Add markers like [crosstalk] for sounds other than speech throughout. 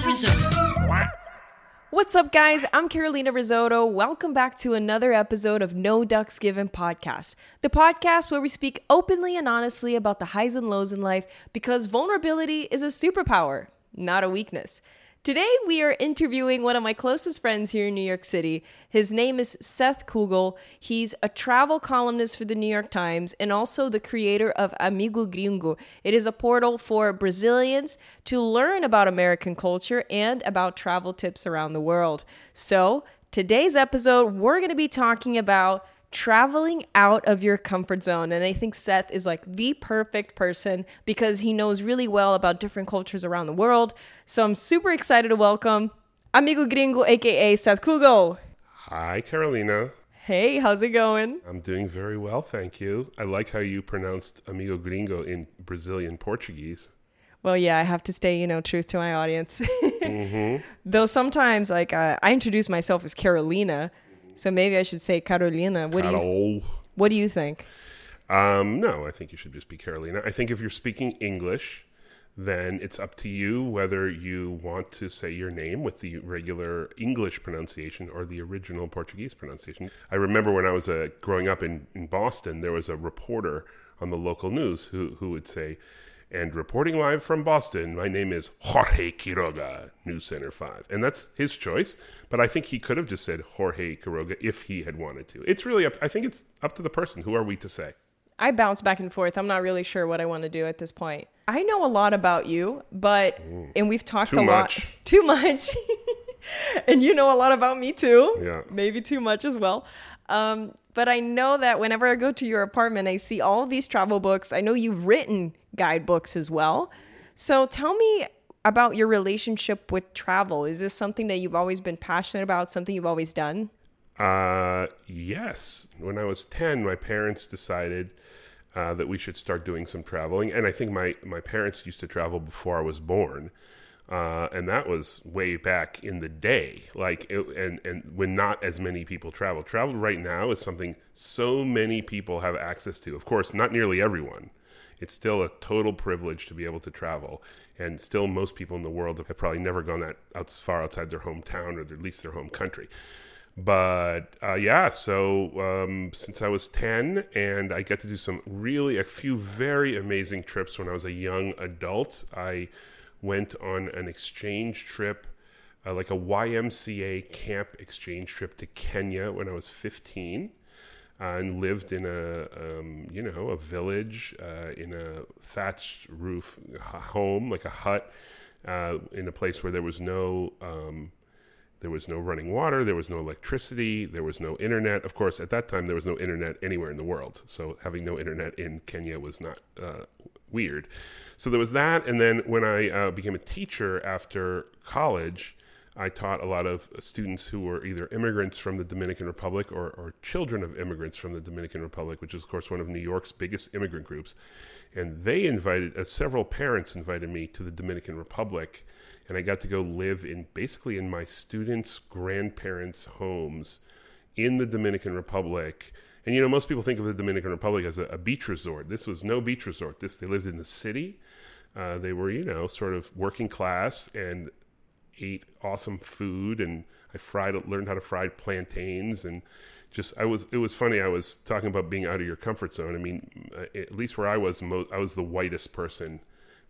Carolina Rizzotto. What's up, guys? I'm Carolina Rizzotto. Welcome back to another episode of No Ducks Given podcast, the podcast where we speak openly and honestly about the highs and lows in life because vulnerability is a superpower, not a weakness. Today, we are interviewing one of my closest friends here in New York City. His name is Seth Kugel. He's a travel columnist for the New York Times and also the creator of Amigo Gringo. It is a portal for Brazilians to learn about American culture and about travel tips around the world. So, today's episode, we're going to be talking about traveling out of your comfort zone. And I think Seth is like the perfect person because he knows really well about different cultures around the world. So I'm super excited to welcome Amigo Gringo, aka Seth Kugel. Hi, Carolina. Hey, how's it going? I'm doing very well, thank you. I like how you pronounced amigo gringo in Brazilian Portuguese. Well, yeah, I have to stay, you know, truth to my audience. [laughs] Though sometimes, like, uh, I introduce myself as Carolina, so maybe I should say Carolina. What do you Carol. What do you think? Um, no, I think you should just be Carolina. I think if you're speaking English, then it's up to you whether you want to say your name with the regular English pronunciation or the original Portuguese pronunciation. I remember when I was uh, growing up in, in Boston, there was a reporter on the local news who, who would say, and reporting live from Boston, my name is Jorge Quiroga, News Center 5. And that's his choice, but I think he could have just said Jorge Quiroga if he had wanted to. It's really up, I think it's up to the person. Who are we to say? I bounce back and forth. I'm not really sure what I want to do at this point. I know a lot about you, but and we've talked Too a lot [laughs] too much. [laughs] and you know a lot about me too. Yeah. Maybe too much as well. Um, but I know that whenever I go to your apartment, I see all these travel books. I know you've written guidebooks as well. So tell me about your relationship with travel. Is this something that you've always been passionate about, something you've always done? Uh, yes. When I was 10, my parents decided uh, that we should start doing some traveling. And I think my, my parents used to travel before I was born. Uh, and that was way back in the day, like, it, and and when not as many people travel. Travel right now is something so many people have access to. Of course, not nearly everyone. It's still a total privilege to be able to travel, and still most people in the world have probably never gone that out far outside their hometown or at least their home country but uh, yeah, so um, since I was 10, and I get to do some really, a few very amazing trips when I was a young adult. I went on an exchange trip, uh, like a YMCA camp exchange trip to Kenya when I was 15. uh, and lived in a um, you know a village uh, in a thatched roof home like a hut uh, in a place where there was no um, there was no running water, there was no electricity, there was no internet. Of course, at that time, there was no internet anywhere in the world. So having no internet in Kenya was not uh, weird. So there was that. And then when I uh, became a teacher after college, I taught a lot of students who were either immigrants from the Dominican Republic or, or children of immigrants from the Dominican Republic, which is, of course, one of New York's biggest immigrant groups. And they invited, uh, several parents invited me to the Dominican Republic and I got to go live in basically in my students' grandparents' homes in the Dominican Republic. And you know, most people think of the Dominican Republic as a, a beach resort. This was no beach resort. This they lived in the city. Uh, they were, you know, sort of working class and ate awesome food. And I fried, learned how to fry plantains, and just I was. It was funny. I was talking about being out of your comfort zone. I mean, uh, at least where I was, mo- I was the whitest person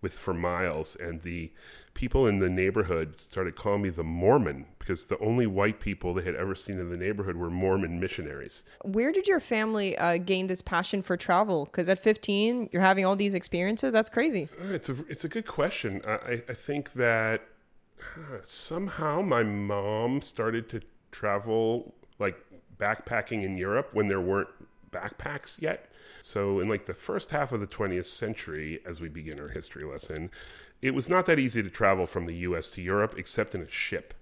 with for miles, and the people in the neighborhood started calling me the Mormon because the only white people they had ever seen in the neighborhood were Mormon missionaries. Where did your family uh, gain this passion for travel? Because at 15, you're having all these experiences. That's crazy. Uh, It's a it's a good question. I I, think that uh, somehow my mom started to travel like backpacking in Europe when there weren't backpacks yet. So in like the first half of the 20th century, as we begin our history lesson, it was not that easy to travel from the U.S. to Europe except in a ship.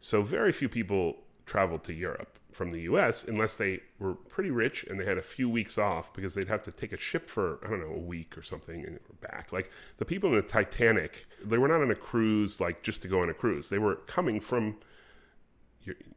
So very few people traveled to Europe from the U.S. unless they were pretty rich and they had a few weeks off because they'd have to take a ship for I don't know a week or something and back. Like the people in the Titanic, they were not on a cruise like just to go on a cruise. They were coming from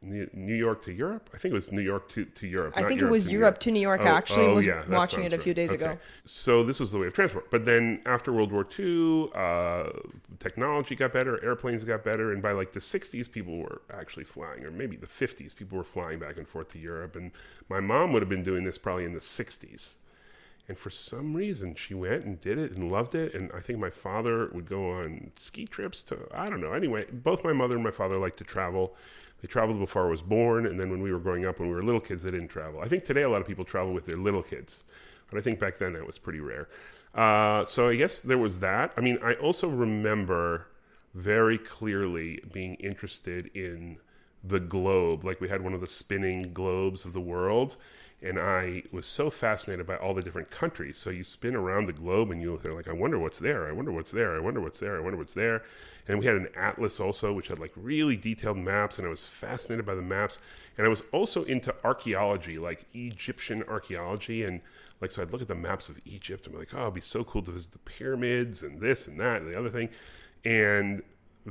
New York to Europe. I think it was New York to, to Europe. I think Europe it was to Europe to New York. Oh, actually, oh, was yeah, watching it a few days okay. ago. So this was the way of transport. But then after World War II, uh, technology got better, airplanes got better, and by like the 60s, people were actually flying, or maybe the 50s, people were flying back and forth to Europe. And my mom would have been doing this probably in the 60s. And for some reason, she went and did it and loved it. And I think my father would go on ski trips to, I don't know. Anyway, both my mother and my father liked to travel. They traveled before I was born. And then when we were growing up, when we were little kids, they didn't travel. I think today a lot of people travel with their little kids. But I think back then that was pretty rare. Uh, so I guess there was that. I mean, I also remember very clearly being interested in the globe. Like we had one of the spinning globes of the world and I was so fascinated by all the different countries. So you spin around the globe and you're like, I wonder what's there. I wonder what's there. I wonder what's there. I wonder what's there. And we had an atlas also, which had like really detailed maps, and I was fascinated by the maps. And I was also into archaeology, like Egyptian archaeology, and like so I'd look at the maps of Egypt and be like, oh, it'd be so cool to visit the pyramids and this and that and the other thing. And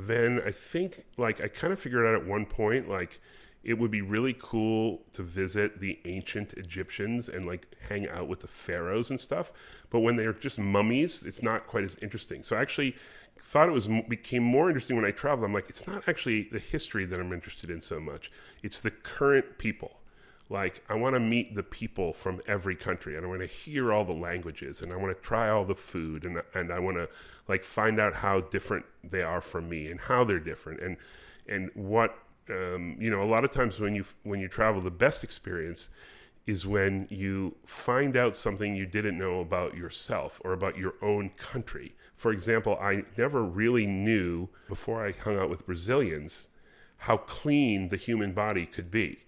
then I think like I kind of figured out at one point like it would be really cool to visit the ancient Egyptians and like hang out with the pharaohs and stuff. But when they're just mummies, it's not quite as interesting. So I actually thought it was became more interesting when I traveled. I'm like, it's not actually the history that I'm interested in so much. It's the current people. Like I want to meet the people from every country, and I want to hear all the languages, and I want to try all the food, and and I want to like find out how different they are from me, and how they're different, and and what um, you know, a lot of times when you when you travel, the best experience is when you find out something you didn't know about yourself or about your own country. For example, I never really knew before I hung out with Brazilians how clean the human body could be.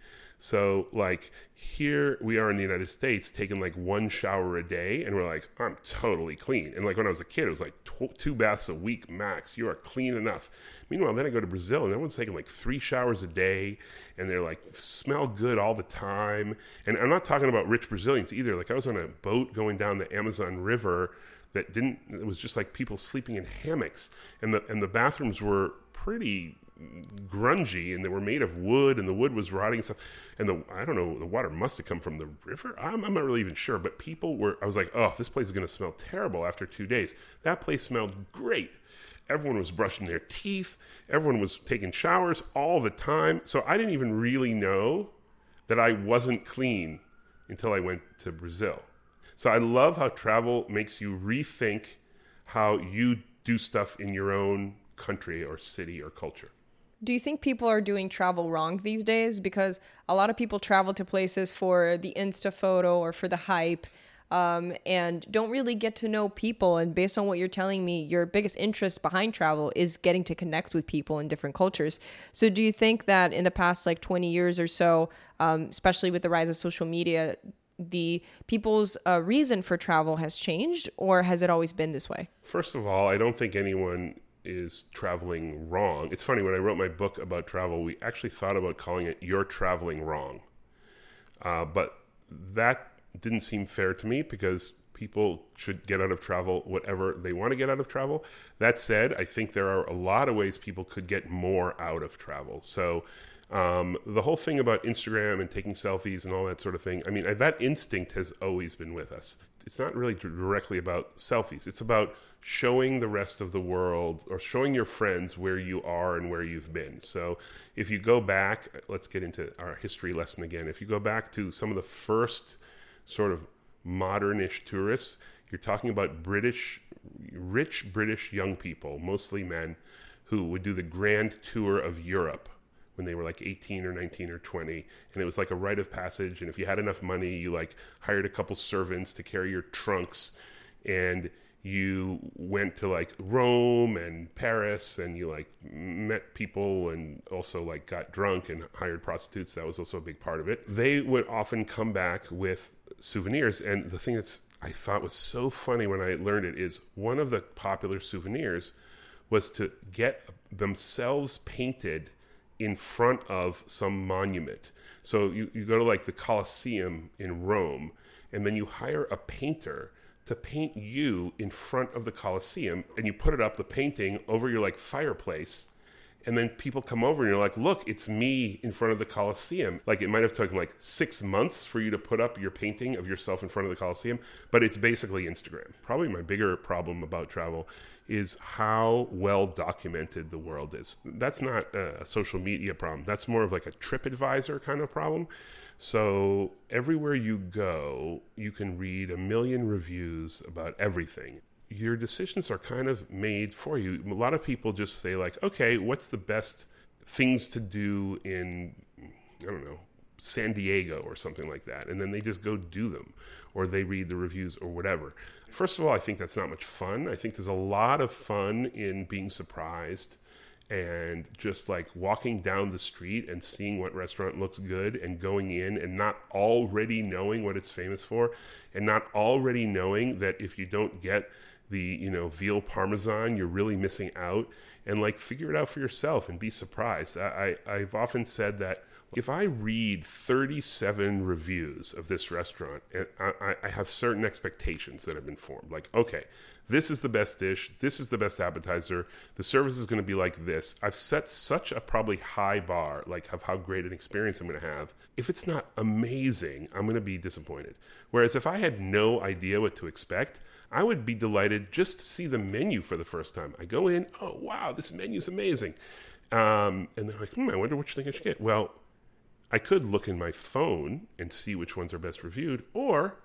So, like, here we are in the United States taking like one shower a day, and we're like, I'm totally clean. And like when I was a kid, it was like tw- two baths a week max. You are clean enough. Meanwhile, then I go to Brazil, and everyone's taking like three showers a day, and they're like smell good all the time. And I'm not talking about rich Brazilians either. Like I was on a boat going down the Amazon River that didn't. It was just like people sleeping in hammocks, and the and the bathrooms were pretty grungy and they were made of wood and the wood was rotting and stuff. And the i don't know the water must have come from the river? I'm, I'm not really even sure but people were i was like oh this place is going to smell terrible after two days. That place smelled great. Everyone was brushing their teeth. Everyone was taking showers all the time. So i didn't even really know that i wasn't clean until i went to brazil. So i love how travel makes you rethink how you do stuff in your own country or city or culture do you think people are doing travel wrong these days? Because a lot of people travel to places for the Insta photo or for the hype. Um, and don't really get to know people. And based on what you're telling me, your biggest interest behind travel is getting to connect with people in different cultures. So, do you think that in the past like 20 years or so, um, especially with the rise of social media, the people's uh, reason for travel has changed, or has it always been this way? First of all, I don't think anyone is traveling wrong. It's funny when I wrote my book about travel, we actually thought about calling it "You're Traveling Wrong," uh, but that didn't seem fair to me because people should get out of travel whatever they want to get out of travel. That said, I think there are a lot of ways people could get more out of travel. So. Um, the whole thing about Instagram and taking selfies and all that sort of thing, I mean, that instinct has always been with us. It's not really directly about selfies. It's about showing the rest of the world or showing your friends where you are and where you've been. So if you go back, let's get into our history lesson again. If you go back to some of the first sort of modernish tourists, you're talking about British, rich British young people, mostly men, who would do the grand tour of Europe when they were like 18 or 19 or 20 and it was like a rite of passage and if you had enough money you like hired a couple servants to carry your trunks and you went to like Rome and Paris and you like met people and also like got drunk and hired prostitutes. That was also a big part of it. They would often come back with souvenirs. And the thing that's I thought was so funny when I learned it is one of the popular souvenirs was to get themselves painted in front of some monument. So you, you go to like the Colosseum in Rome and then you hire a painter to paint you in front of the Colosseum and you put it up, the painting, over your like fireplace. and then people come over and you're like, look, it's me in front of the Coliseum. Like it might have taken like six months for you to put up your painting of yourself in front of the Coliseum, but it's basically Instagram. Probably my bigger problem about travel is how well documented the world is. That's not a social media problem. That's more of like a TripAdvisor kind of problem. So everywhere you go, you can read a million reviews about everything your decisions are kind of made for you. A lot of people just say like, okay, what's the best things to do in I don't know, San Diego or something like that. And then they just go do them or they read the reviews or whatever. First of all, I think that's not much fun. I think there's a lot of fun in being surprised and just like walking down the street and seeing what restaurant looks good and going in and not already knowing what it's famous for and not already knowing that if you don't get the you know veal parmesan you're really missing out. And like figure it out for yourself and be surprised. I, I i've often said that if I read 37 reviews of this restaurant, I, I, have certain expectations that have been formed. Like, okay, this is the best dish, this is the best appetizer, the service is going to be like this. I've set such a probably high bar, like of how great an experience I'm going to have. If it's not amazing, I'm going to be disappointed. Whereas if I had no idea what to expect, I would be delighted just to see the menu for the first time. I go in, oh wow, this menu's amazing. Um, and they're like, hmm, I wonder which thing I should get. Well, I could look in my phone and see which ones are best reviewed, or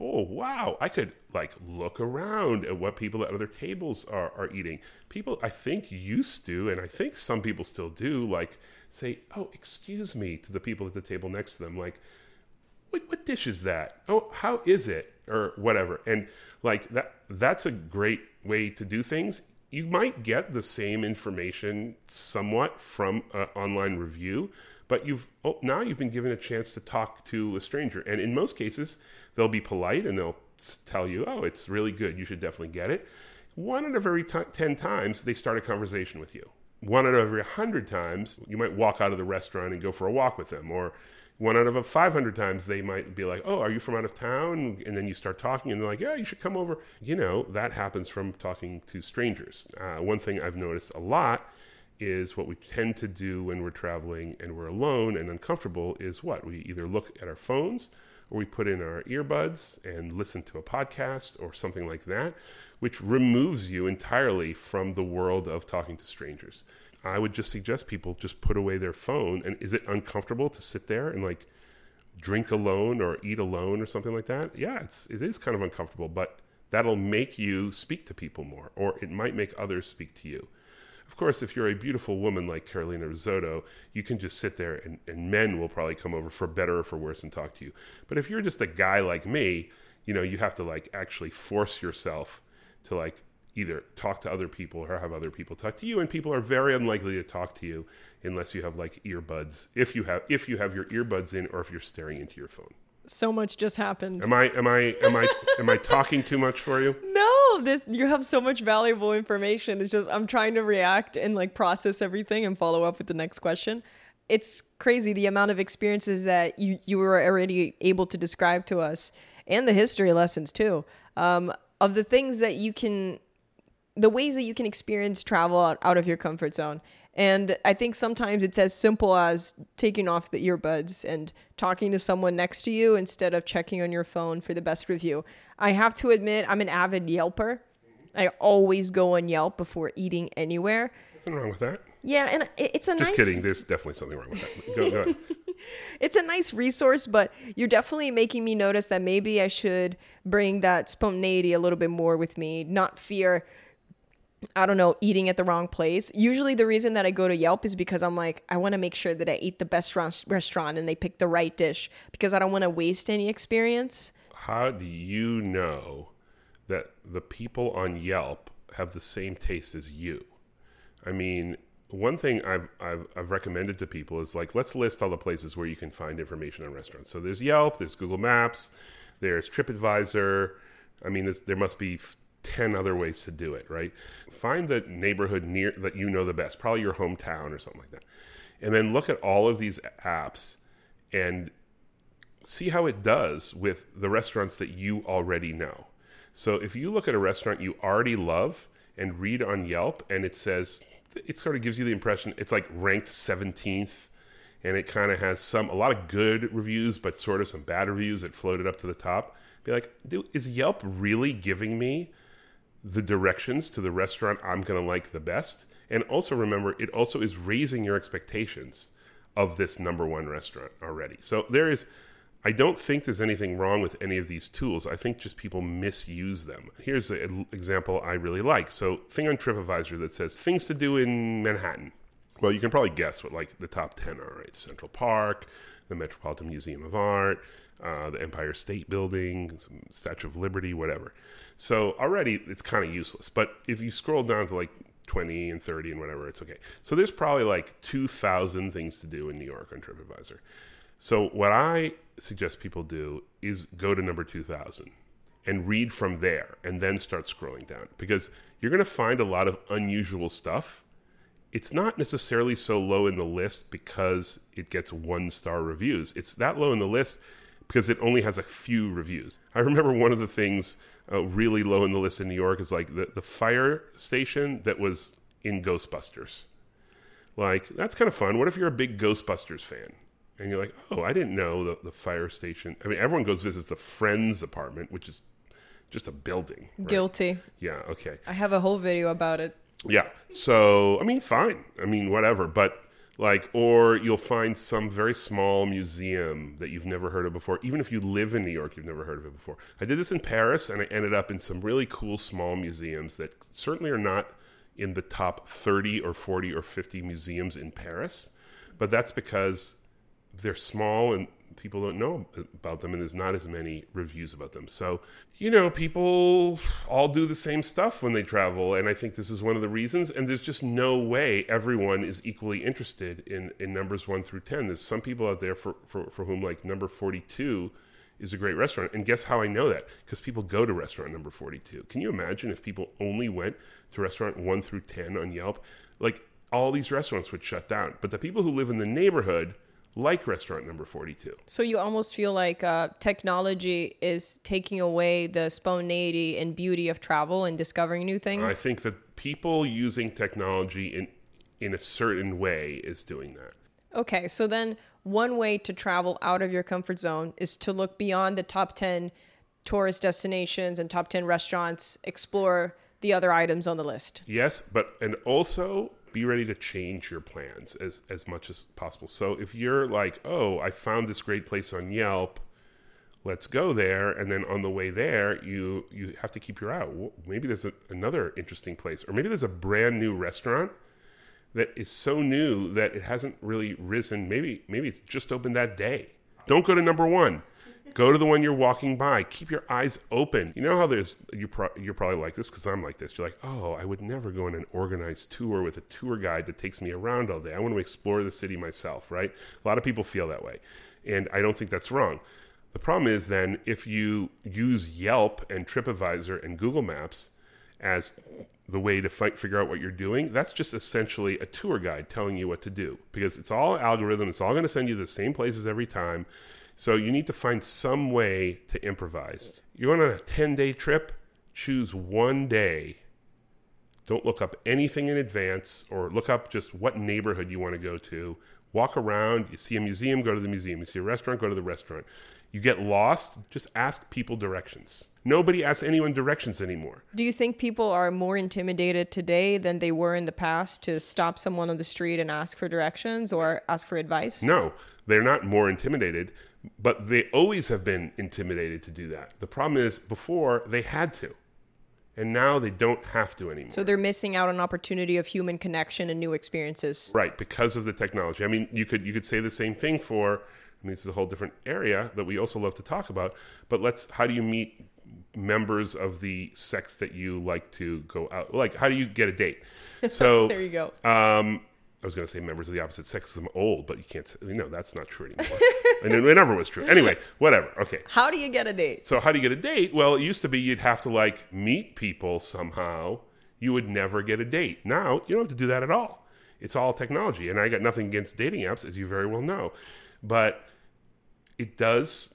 oh wow, I could like look around at what people at other tables are, are eating. People I think used to, and I think some people still do, like say, Oh, excuse me to the people at the table next to them, like, what, what dish is that? Oh, how is it? Or whatever. And like that that's a great way to do things. You might get the same information somewhat from an online review, but you've oh, now you've been given a chance to talk to a stranger, and in most cases, they'll be polite and they'll tell you, "Oh, it's really good. You should definitely get it." One out of every t- ten times, they start a conversation with you. One out of every hundred times, you might walk out of the restaurant and go for a walk with them, or one out of 500 times they might be like oh are you from out of town and then you start talking and they're like yeah you should come over you know that happens from talking to strangers uh, one thing i've noticed a lot is what we tend to do when we're traveling and we're alone and uncomfortable is what we either look at our phones or we put in our earbuds and listen to a podcast or something like that, which removes you entirely from the world of talking to strangers. I would just suggest people just put away their phone. And is it uncomfortable to sit there and like drink alone or eat alone or something like that? Yeah, it's it is kind of uncomfortable, but that'll make you speak to people more, or it might make others speak to you. Of course, if you're a beautiful woman like Carolina Rizzotto, you can just sit there and, and men will probably come over for better or for worse and talk to you. But if you're just a guy like me, you know, you have to like actually force yourself to like either talk to other people or have other people talk to you. And people are very unlikely to talk to you unless you have like earbuds if you have if you have your earbuds in or if you're staring into your phone. So much just happened. Am i am i am i am i talking too much for you? [laughs] No this you have so much valuable information. It's just I'm trying to react and like process everything and follow up with the next question. It's crazy the amount of experiences that you you were already able to describe to us and the history lessons too. Um, of the things that you can the ways that you can experience travel out, out of your comfort zone. And I think sometimes it's as simple as taking off the earbuds and talking to someone next to you instead of checking on your phone for the best review. I have to admit, I'm an avid Yelper. I always go on Yelp before eating anywhere. Nothing wrong with that. Yeah, and it's a Just nice. kidding. There's definitely something wrong with that. Go, go [laughs] it's a nice resource, but you're definitely making me notice that maybe I should bring that spontaneity a little bit more with me, not fear I don't know, eating at the wrong place. Usually, the reason that I go to Yelp is because I'm like, I want to make sure that I eat the best restaurant and they pick the right dish because I don't want to waste any experience. How do you know that the people on Yelp have the same taste as you? I mean, one thing I've, I've, I've recommended to people is like, let's list all the places where you can find information on restaurants. So there's Yelp, there's Google Maps, there's TripAdvisor. I mean, there must be 10 other ways to do it, right? Find the neighborhood near that you know the best, probably your hometown or something like that. And then look at all of these apps and see how it does with the restaurants that you already know. So if you look at a restaurant you already love and read on Yelp, and it says it sort of gives you the impression it's like ranked 17th and it kind of has some a lot of good reviews but sort of some bad reviews that floated up to the top be like dude is yelp really giving me the directions to the restaurant i'm going to like the best and also remember it also is raising your expectations of this number one restaurant already so there is I don't think there's anything wrong with any of these tools. I think just people misuse them. Here's an example I really like. So, thing on TripAdvisor that says things to do in Manhattan. Well, you can probably guess what like the top 10 are, right? Central Park, the Metropolitan Museum of Art, uh, the Empire State Building, Statue of Liberty, whatever. So, already it's kind of useless. But if you scroll down to like 20 and 30 and whatever, it's okay. So, there's probably like 2,000 things to do in New York on TripAdvisor. So, what I suggest people do is go to number 2000 and read from there and then start scrolling down because you're going to find a lot of unusual stuff. It's not necessarily so low in the list because it gets one star reviews. It's that low in the list because it only has a few reviews. I remember one of the things uh, really low in the list in New York is like the, the fire station that was in Ghostbusters. Like, that's kind of fun. What if you're a big Ghostbusters fan? and you're like, oh, I didn't know the, the fire station. I mean, everyone goes visits the friend's apartment, which is just a building. Right? Guilty. Yeah. Okay. I have a whole video about it. Yeah. So I mean, fine. I mean, whatever. But like, or you'll find some very small museum that you've never heard of before. Even if you live in New York, you've never heard of it before. I did this in Paris, and I ended up in some really cool small museums that certainly are not in the top 30 or 40 or 50 museums in Paris. But that's because they're small and people don't know about them and there's not as many reviews about them. So, you know, people all do the same stuff when they travel and I think this is one of the reasons and there's just no way everyone is equally interested in in numbers 1 through 10. There's some people out there for for, for whom like number 42 is a great restaurant. And guess how I know that? Because people go to restaurant number 42. Can you imagine if people only went to restaurant 1 through 10 on Yelp? Like all these restaurants would shut down. But the people who live in the neighborhood like restaurant number 42. So you almost feel like uh, technology is taking away the spontaneity and beauty of travel and discovering new things? I think that people using technology in, in a certain way is doing that. Okay, so then one way to travel out of your comfort zone is to look beyond the top 10 tourist destinations and top 10 restaurants, explore the other items on the list. Yes, but and also be ready to change your plans as as much as possible. So if you're like, "Oh, I found this great place on Yelp, let's go there," and then on the way there, you you have to keep your eye out. Maybe there's a, another interesting place, or maybe there's a brand new restaurant that is so new that it hasn't really risen. Maybe maybe it's just opened that day. Don't go to number one. Go to the one you're walking by. Keep your eyes open. You know how there's you pro- you're probably like this because I'm like this. You're like, oh, I would never go on an organized tour with a tour guide that takes me around all day. I want to explore the city myself, right? A lot of people feel that way, and I don't think that's wrong. The problem is then if you use Yelp and TripAdvisor and Google Maps as the way to fight, figure out what you're doing, that's just essentially a tour guide telling you what to do because it's all algorithm. It's all going to send you the same places every time. So you need to find some way to improvise. You're on a 10 day trip, choose one day. Don't look up anything in advance or look up just what neighborhood you want to go to. Walk around, you see a museum, go to the museum. You see a restaurant, go to the restaurant. You get lost, just ask people directions. Nobody asks anyone directions anymore. Do you think people are more intimidated today than they were in the past to stop someone on the street and ask for directions or ask for advice? No, they're not more intimidated but they always have been intimidated to do that. The problem is before they had to. And now they don't have to anymore. So they're missing out on opportunity of human connection and new experiences. Right, because of the technology. I mean, you could you could say the same thing for I mean, this is a whole different area that we also love to talk about, but let's how do you meet members of the sex that you like to go out like how do you get a date? [laughs] So There you go. Um I was going to say members of the opposite sex I'm old, but you can't say, you know, that's not true anymore. [laughs] and it never was true. Anyway, whatever. Okay. How do you get a date? So, how do you get a date? Well, it used to be you'd have to like meet people somehow. You would never get a date. Now, you don't have to do that at all. It's all technology. And I got nothing against dating apps, as you very well know. But it does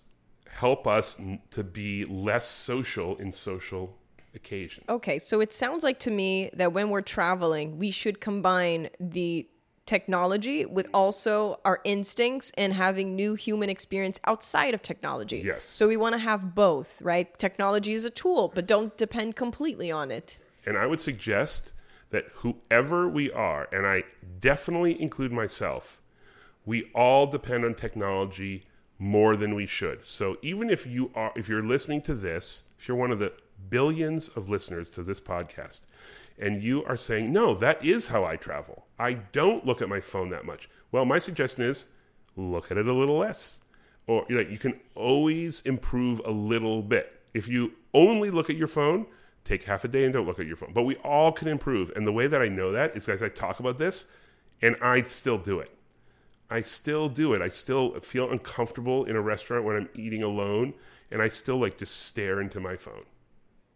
help us to be less social in social occasions. Okay, so it sounds like to me that when we're traveling, we should combine the technology with also our instincts and having new human experience outside of technology. Yes. So we want to have both, right? Technology is a tool, but don't depend completely on it. And I would suggest that whoever we are, and I definitely include myself, we all depend on technology more than we should. So even if you are if you're listening to this, if you're one of the billions of listeners to this podcast, and you are saying, "No, that is how I travel. I don't look at my phone that much." Well, my suggestion is look at it a little less. Or you, know, you can always improve a little bit. If you only look at your phone, take half a day and don't look at your phone. But we all can improve. And the way that I know that is as I talk about this and I still do it. I still do it. I still feel uncomfortable in a restaurant when I'm eating alone and I still like just stare into my phone.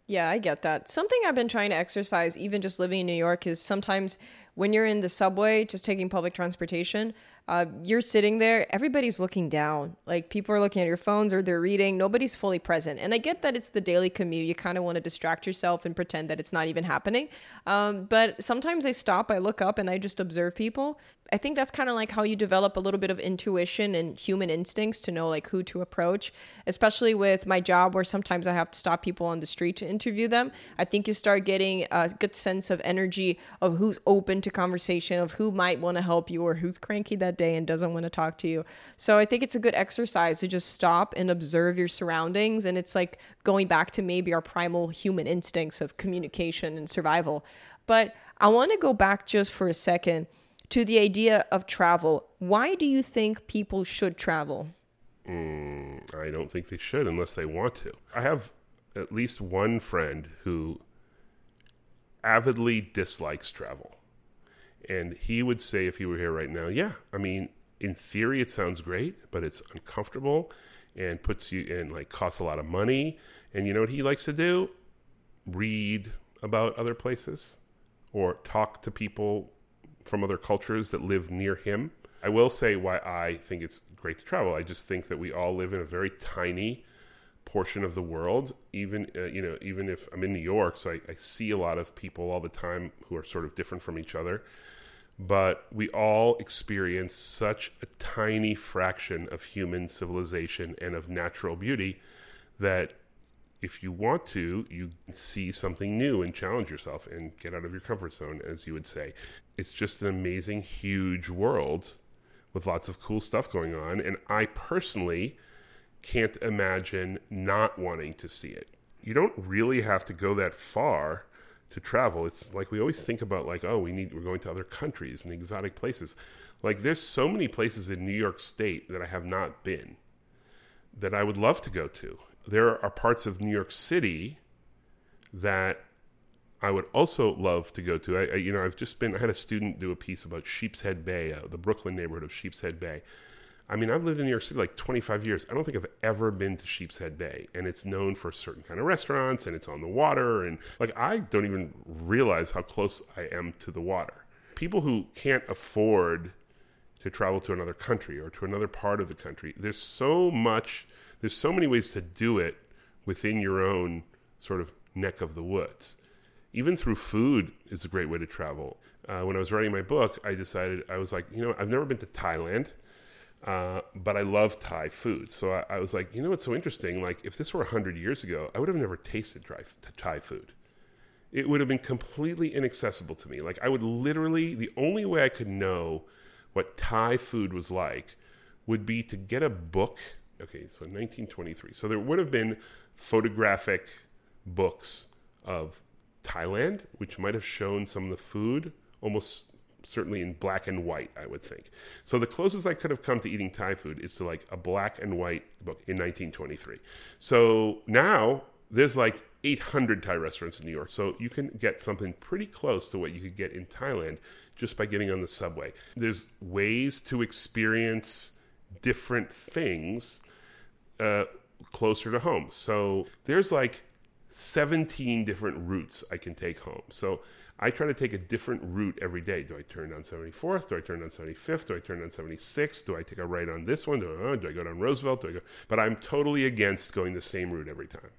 Yeah, I get that. Something I've been trying to exercise, even just living in New York, is sometimes when you're in the subway, just taking public transportation, uh, you're sitting there, everybody's looking down. Like people are looking at your phones or they're reading. Nobody's fully present. And I get that it's the daily commute. You kind of want to distract yourself and pretend that it's not even happening. Um, but sometimes I stop, I look up, and I just observe people. I think that's kind of like how you develop a little bit of intuition and human instincts to know like who to approach, especially with my job where sometimes I have to stop people on the street to interview them. I think you start getting a good sense of energy of who's open to conversation, of who might want to help you or who's cranky that day and doesn't want to talk to you. So I think it's a good exercise to just stop and observe your surroundings and it's like going back to maybe our primal human instincts of communication and survival. But I want to go back just for a second to the idea of travel. Why do you think people should travel? Mm, I don't think they should unless they want to. I have at least one friend who avidly dislikes travel. And he would say, if he were here right now, yeah, I mean, in theory, it sounds great, but it's uncomfortable and puts you in, like, costs a lot of money. And you know what he likes to do? Read about other places or talk to people from other cultures that live near him. I will say why I think it's great to travel. I just think that we all live in a very tiny portion of the world. Even uh, you know, even if I'm in New York, so I, I see a lot of people all the time who are sort of different from each other. But we all experience such a tiny fraction of human civilization and of natural beauty that if you want to, you see something new and challenge yourself and get out of your comfort zone, as you would say. It's just an amazing, huge world with lots of cool stuff going on. And I personally can't imagine not wanting to see it. You don't really have to go that far to travel. It's like we always think about like, oh, we need we're going to other countries and exotic places. Like there's so many places in New York State that I have not been that I would love to go to. There are parts of New York City that I would also love to go to. I, I, you know, I've just been. I had a student do a piece about Sheepshead Bay, uh, the Brooklyn neighborhood of Sheepshead Bay. I mean, I've lived in New York City like 25 years. I don't think I've ever been to Sheepshead Bay, and it's known for certain kind of restaurants, and it's on the water, and like I don't even realize how close I am to the water. People who can't afford to travel to another country or to another part of the country, there's so much, there's so many ways to do it within your own sort of neck of the woods. Even through food is a great way to travel. Uh, when I was writing my book, I decided I was like, you know, I've never been to Thailand. Uh, but I love Thai food. So I, I, was like, you know what's so interesting? Like, if this were 100 years ago, I would have never tasted dry, Thai food. It would have been completely inaccessible to me. Like, I would literally, the only way I could know what Thai food was like would be to get a book. Okay, so 1923. So there would have been photographic books of Thailand, which might have shown some of the food almost certainly in black and white, I would think. So the closest I could have come to eating Thai food is to like a black and white book in 1923. So now there's like 800 Thai restaurants in New York. So you can get something pretty close to what you could get in Thailand just by getting on the subway. There's ways to experience different things uh, closer to home. So there's like 17 different routes I can take home. So I try to take a different route every day. Do I turn down 74th? Do I turn down 75th? Do I turn down 76th? Do I take a right on this one? Do I, uh, do I go down Roosevelt? Do I go? But I'm totally against going the same route every time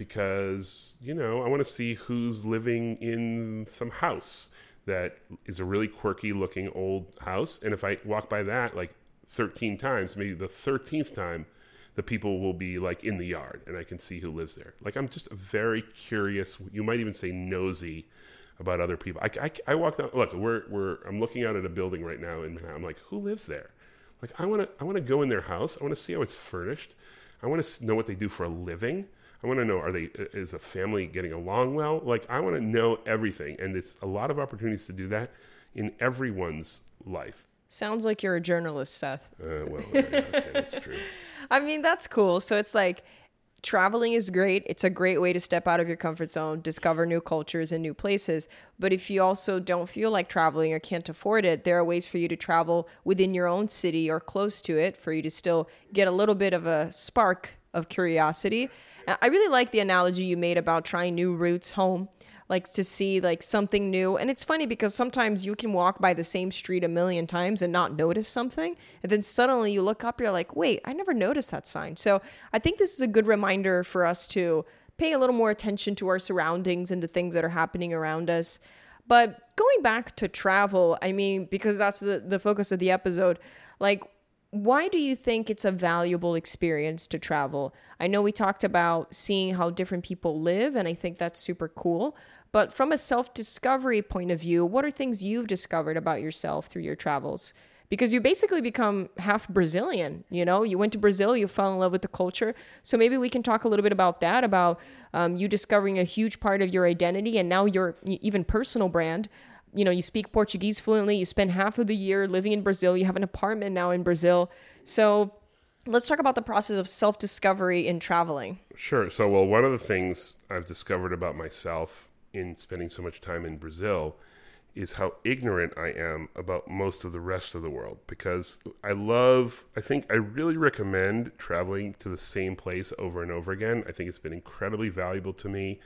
because you know I want to see who's living in some house that is a really quirky looking old house, and if I walk by that like 13 times, maybe the 13th time, the people will be like in the yard, and I can see who lives there. Like I'm just a very curious. You might even say nosy about other people. I, I, I walked out. Look, we're we're I'm looking out at a building right now in Manhattan. I'm like, who lives there? Like I want to I want to go in their house. I want to see how it's furnished. I want to know what they do for a living. I want to know are they is a family getting along well? Like I want to know everything, and it's a lot of opportunities to do that in everyone's life. Sounds like you're a journalist, Seth. Uh, well, okay, that's true. [laughs] I mean, that's cool. So it's like traveling is great. It's a great way to step out of your comfort zone, discover new cultures and new places. But if you also don't feel like traveling or can't afford it, there are ways for you to travel within your own city or close to it for you to still get a little bit of a spark of curiosity. I really like the analogy you made about trying new routes home like to see like something new. And it's funny because sometimes you can walk by the same street a million times and not notice something. And then suddenly you look up, you're like, wait, I never noticed that sign. So I think this is a good reminder for us to pay a little more attention to our surroundings and the things that are happening around us. But going back to travel, I mean, because that's the, the focus of the episode, like, why do you think it's a valuable experience to travel? I know we talked about seeing how different people live, and I think that's super cool. But from a self discovery point of view, what are things you've discovered about yourself through your travels? Because you basically become half Brazilian, you know, you went to Brazil, you fell in love with the culture. So maybe we can talk a little bit about that, about um, you discovering a huge part of your identity and now your even personal brand. You know, you speak Portuguese fluently, you spend half of the year living in Brazil, you have an apartment now in Brazil. So let's talk about the process of self discovery in traveling. Sure. So, well, one of the things I've discovered about myself in spending so much time in Brazil is how ignorant I am about most of the rest of the world because I love, I think I really recommend traveling to the same place over and over again. I think it's been incredibly valuable to me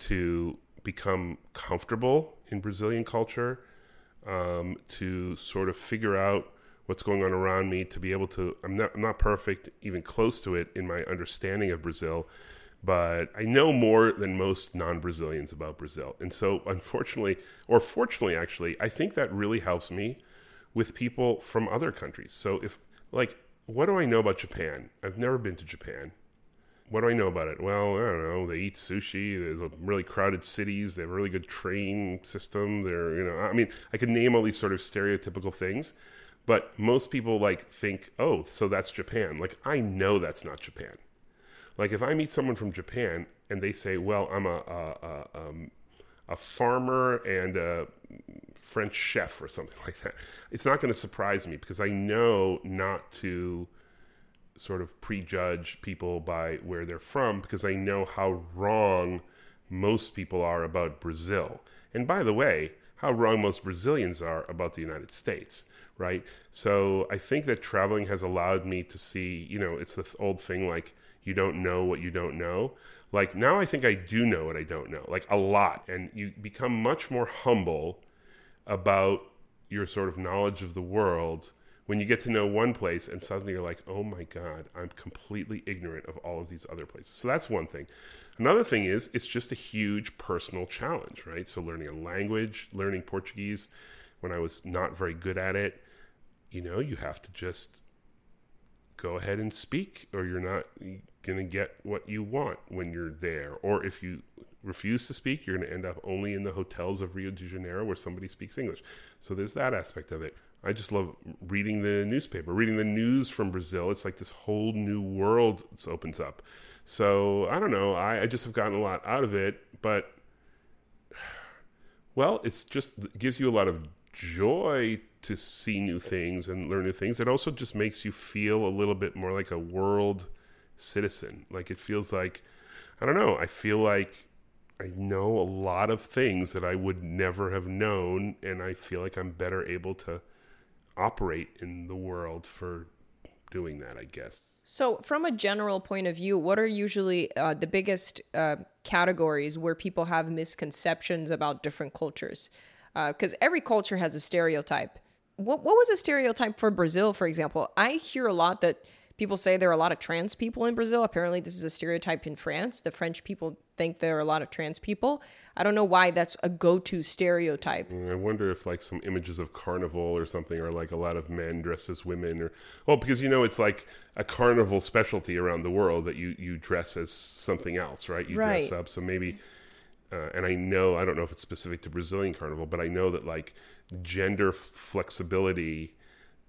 to become comfortable in Brazilian culture, um, to sort of figure out what's going on around me, to be able to, I'm not, I'm not perfect, even close to it in my understanding of Brazil but I know more than most non Brazilians about Brazil. And so, unfortunately, or fortunately, actually, I think that really helps me with people from other countries. So, if, like, what do I know about Japan? I've never been to Japan. What do I know about it? Well, I don't know. They eat sushi. There's a really crowded cities. They have a really good train system. They're, you know, I mean, I could name all these sort of stereotypical things, but most people like think, oh, so that's Japan. Like, I know that's not Japan. Like if I meet someone from Japan and they say, "Well, I'm a a, a, um, a farmer and a French chef or something [laughs] like that," it's not going to surprise me because I know not to sort of prejudge people by where they're from because I know how wrong most people are about Brazil. And by the way, how wrong most Brazilians are about the United States, right? So I think that traveling has allowed me to see, you know, it's the old thing like you don't know what you don't know. Like now I think I do know what I don't know, like a lot. And you become much more humble about your sort of knowledge of the world when you get to know one place and suddenly you're like, oh my God, I'm completely ignorant of all of these other places. So that's one thing. Another thing is it's just a huge personal challenge, right? So learning a language, learning Portuguese when I was not very good at it, you know, you have to just go ahead and speak or you're not going to get what you want when you're there. Or if you refuse to speak, you're going to end up only in the hotels of Rio de Janeiro where somebody speaks English. So there's that aspect of it. I just love reading the newspaper, reading the news from Brazil. It's like this whole new world opens up. So I don't know. I, I just have gotten a lot out of it, but [sighs] well, it's just it gives you a lot of joy to see new things and learn new things. It also just makes you feel a little bit more like a world citizen. Like it feels like, I don't know, I feel like I know a lot of things that I would never have known, and I feel like I'm better able to operate in the world for doing that, I guess. So, from a general point of view, what are usually uh, the biggest uh, categories where people have misconceptions about different cultures? Because uh, every culture has a stereotype. What, what was a stereotype for Brazil, for example? I hear a lot that people say there are a lot of trans people in Brazil. Apparently, this is a stereotype in France. The French people think there are a lot of trans people. I don't know why that's a go-to stereotype. I wonder if like some images of carnival or something are like a lot of men dressed as women or well because you know it's like a carnival specialty around the world that you you dress as something else, right? You Right. dress up. So maybe uh, and I know I don't know if it's specific to Brazilian carnival, but I know that like gender f- flexibility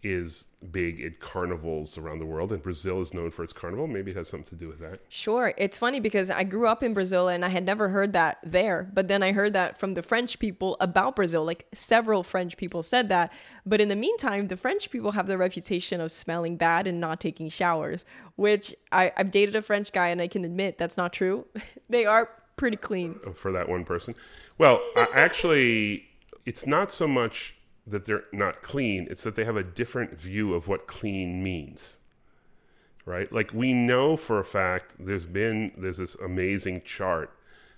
is big at carnivals around the world and Brazil is known for its carnival. Maybe it has something to do with that. Sure. It's funny because I grew up in Brazil and I had never heard that there. But then I heard that from the French people about Brazil. Like several French people said that. But in the meantime, the French people have the reputation of smelling bad and not taking showers, which I, I've dated a French guy and I can admit that's not true. [laughs] they are pretty clean. Oh, for that one person. Well, I actually, it's not so much that they're not clean; it's that they have a different view of what clean means. Right? Like we know for a fact, there's been there's this amazing chart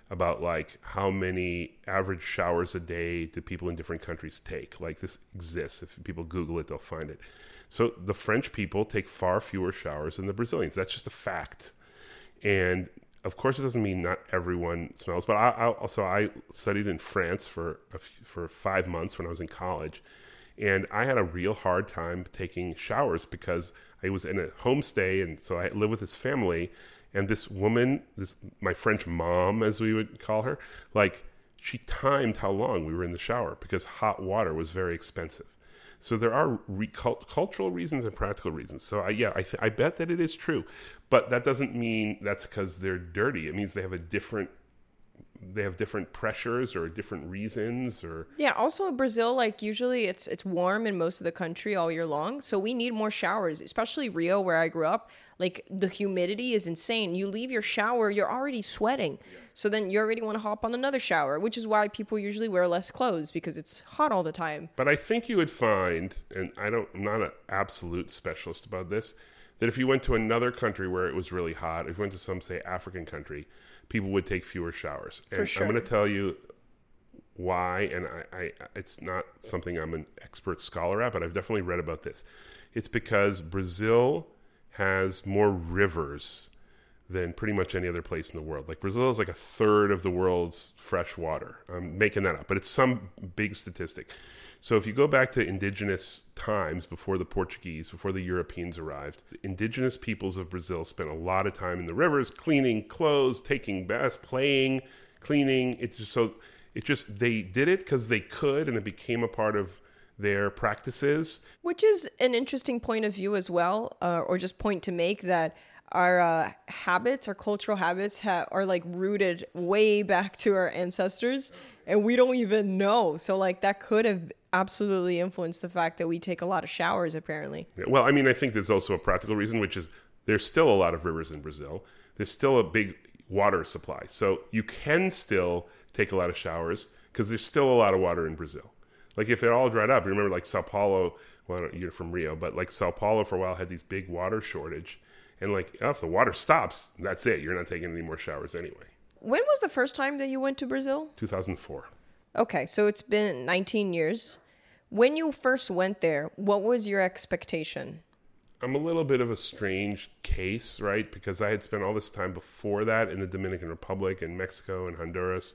about like how many average showers a day do people in different countries take. Like this exists. If people Google it, they'll find it. So the French people take far fewer showers than the Brazilians. That's just a fact. And of course, it doesn't mean not everyone smells. But I, I also I studied in France for a f for five months when I was in college, and I had a real hard time taking showers because I was in a homestay, and so I lived with this family, and this woman, this my French mom, as we would call her, like she timed how long we were in the shower because hot water was very expensive. So there are re- cult- cultural reasons and practical reasons. So I, yeah, I, th- I bet that it is true, but that doesn't mean that's because they're dirty. It means they have a different, they have different pressures or different reasons or Yeah, also in Brazil, like usually it's it's warm in most of the country all year long. So we need more showers, especially Rio where I grew up. Like the humidity is insane. You leave your shower, you're already sweating. So then you already want to hop on another shower, which is why people usually wear less clothes because it's hot all the time. But I think you would find, and I don't, I'm not an absolute specialist about this, that if you went to another country where it was really hot, if you went to some, say, African country, people would take fewer showers. And sure. I'm going to tell you why, and I, I, it's not something I'm an expert scholar at, but I've definitely read about this. It's because Brazil has more rivers than pretty much any other place in the world. Like Brazil is like a third of the world's fresh water. I'm making that up, but it's some big statistic. So if you go back to indigenous times before the Portuguese, before the Europeans arrived, the indigenous peoples of Brazil spent a lot of time in the rivers cleaning clothes, taking baths, playing, cleaning. It's just so it just they did it because they could, and it became a part of their practices. Which is an interesting point of view as well, uh, or just point to make that our uh, habits, our cultural habits, ha- are like rooted way back to our ancestors, and we don't even know. So, like, that could have absolutely influenced the fact that we take a lot of showers, apparently. Yeah, Well, I mean, I think there's also a practical reason, which is there's still a lot of rivers in Brazil. There's still a big water supply. So you can still take a lot of showers because there's still a lot of water in Brazil. Like if it all dried up, remember like Sao Paulo, well, you're from Rio, but like Sao Paulo for a while had these big water shortage. And like, oh, if the water stops, that's it. You're not taking any more showers anyway. When was the first time that you went to Brazil? 2004. Okay, so it's been 19 years. When you first went there, what was your expectation? I'm a little bit of a strange case, right? Because I had spent all this time before that in the Dominican Republic and Mexico and Honduras.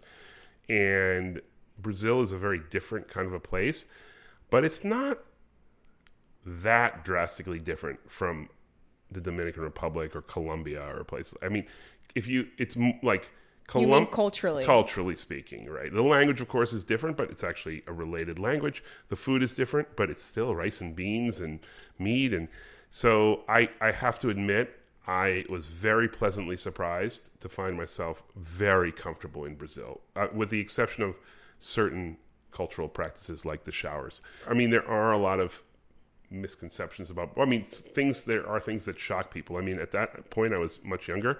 And Brazil is a very different kind of a place, but it's not that drastically different from the Dominican Republic or Colombia or a place. I mean, if you, it's like Colum- culturally? culturally speaking, right? The language, of course, is different, but it's actually a related language. The food is different, but it's still rice and beans and meat. And so I, I have to admit, I was very pleasantly surprised to find myself very comfortable in Brazil, uh, with the exception of certain cultural practices like the showers. I mean, there are a lot of misconceptions about i mean things there are things that shock people i mean at that point i was much younger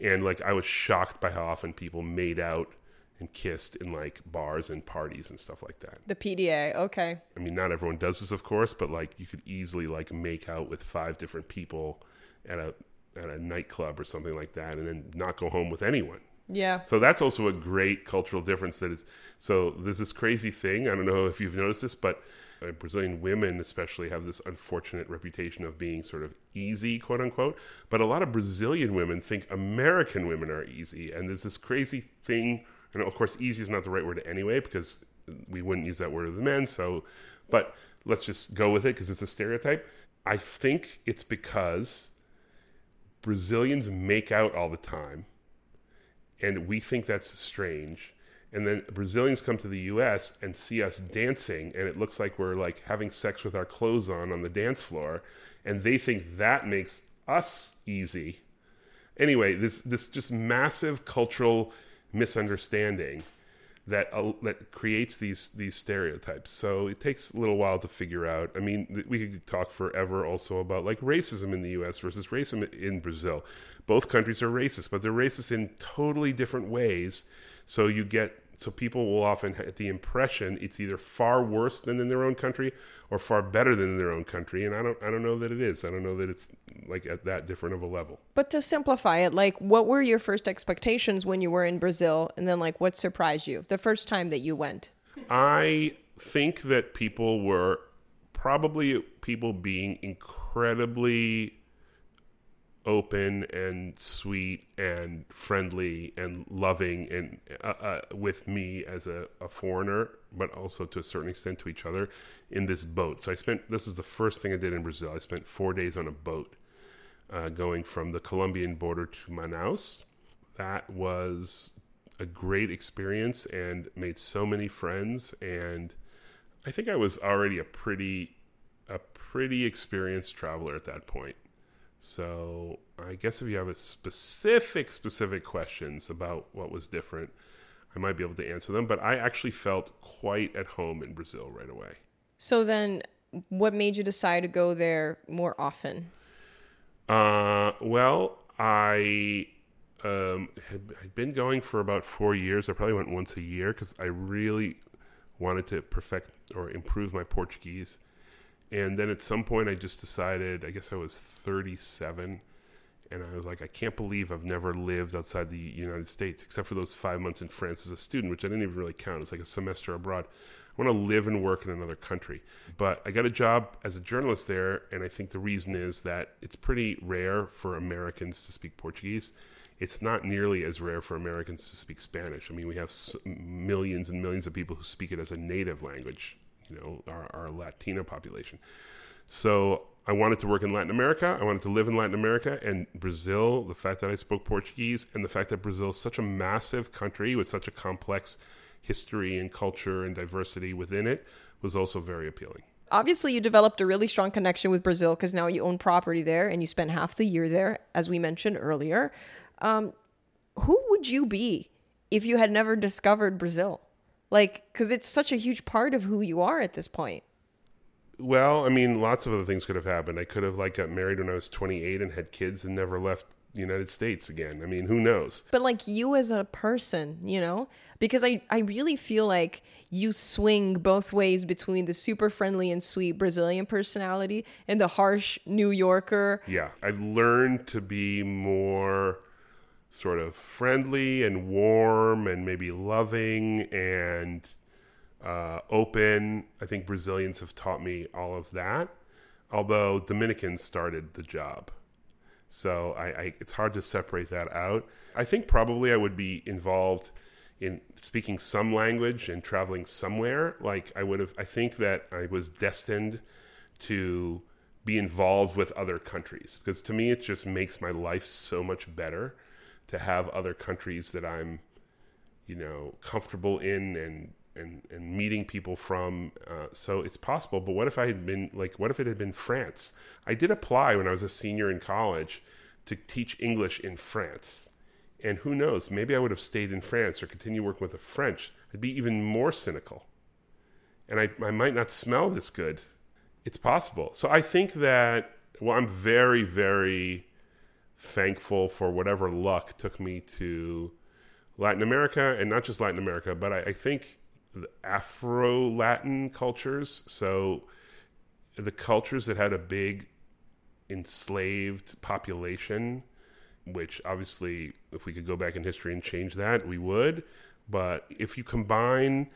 and like i was shocked by how often people made out and kissed in like bars and parties and stuff like that The PDA, okay. i mean not everyone does this of course but like you could easily like make out with five different people at a at a nightclub or something like that and then not go home with anyone Yeah. so that's also a great cultural difference that is so there's this crazy thing. I don't know if you've noticed this, but uh, Brazilian women, especially, have this unfortunate reputation of being sort of easy, quote unquote. But a lot of Brazilian women think American women are easy. And there's this crazy thing. And of course, easy is not the right word anyway, because we wouldn't use that word of the men. So, but let's just go with it because it's a stereotype. I think it's because Brazilians make out all the time. And we think that's strange and then Brazilians come to the US and see us dancing and it looks like we're like having sex with our clothes on on the dance floor and they think that makes us easy. Anyway, this this just massive cultural misunderstanding that uh, that creates these these stereotypes. So it takes a little while to figure out. I mean, we could talk forever also about like racism in the U.S. versus racism in Brazil. Both countries are racist, but they're racist in totally different ways so you get so people will often get the impression it's either far worse than in their own country or far better than in their own country. And i don't i don't know that it is. I don't know that it's like at that different of a level. But to simplify it like what were your first expectations when you were in brazil? And then like what surprised you the first time that you went? I think that people were probably people being incredibly open and sweet and friendly and loving and uh, uh, with me as a, a, foreigner, but also to a certain extent to each other in this boat. So I spent this was the first thing I did in Brazil. I spent four days on a boat uh, going from the Colombian border to Manaus. That was a great experience and made so many friends. And I think I was already a pretty a pretty experienced traveler at that point. So I guess if you have a specific, specific questions about what was different, I might be able to answer them. But I actually felt quite at home in Brazil right away. So then, what made you decide to go there more often? Uh, well, I um, had, had been going for about four years. I probably went once a year because I really wanted to perfect or improve my Portuguese. And then at some point, I just decided, I guess I was 37, and I was like, I can't believe I've never lived outside the United States, except for those five months in France as a student, which I didn't even really count. It's like a semester abroad. I want to live and work in another country. But I got a job as a journalist there, and I think the reason is that it's pretty rare for Americans to speak Portuguese. It's not nearly as rare for Americans to speak Spanish. I mean, we have millions and millions of people who speak it as a native language you know, our, our Latino population. So I wanted to work in Latin America. I wanted to live in Latin America and Brazil. The fact that I spoke Portuguese and the fact that Brazil is such a massive country with such a complex history and culture and diversity within it was also very appealing. Obviously, you developed a really strong connection with Brazil because now you own property there and you spent half the year there, as we mentioned earlier. Um, who would you be if you had never discovered Brazil? Like, because it's such a huge part of who you are at this point. Well, I mean, lots of other things could have happened. I could have like got married when I was 28 and had kids and never left the United States again. I mean, who knows? But like you as a person, you know, because I I really feel like you swing both ways between the super friendly and sweet Brazilian personality and the harsh New Yorker. Yeah, I learned to be more sort of friendly and warm and maybe loving and uh, open. I think Brazilians have taught me all of that, although Dominicans started the job. So I, I, it's hard to separate that out. I think probably I would be involved in speaking some language and traveling somewhere. Like I would have, I think that I was destined to be involved with other countries because to me it just makes my life so much better to have other countries that I'm, you know, comfortable in and and and meeting people from. Uh, so it's possible. But what if I had been like, what if it had been France? I did apply when I was a senior in college to teach English in France. And who knows, maybe I would have stayed in France or continue working with the French. I'd be even more cynical. And I, I might not smell this good. It's possible. So I think that, well, I'm very, very thankful for whatever luck took me to Latin America, and not just Latin America, but I, I think Afro Latin cultures. So the cultures that had a big enslaved population, which obviously, if we could go back in history and change that, we would. But if you combine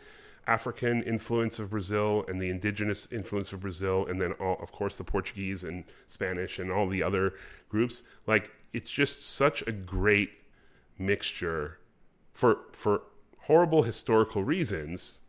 African influence of Brazil and the indigenous influence of Brazil, and then all, of course, the Portuguese and Spanish and all the other groups. Like it's just such a great mixture for for horrible historical reasons,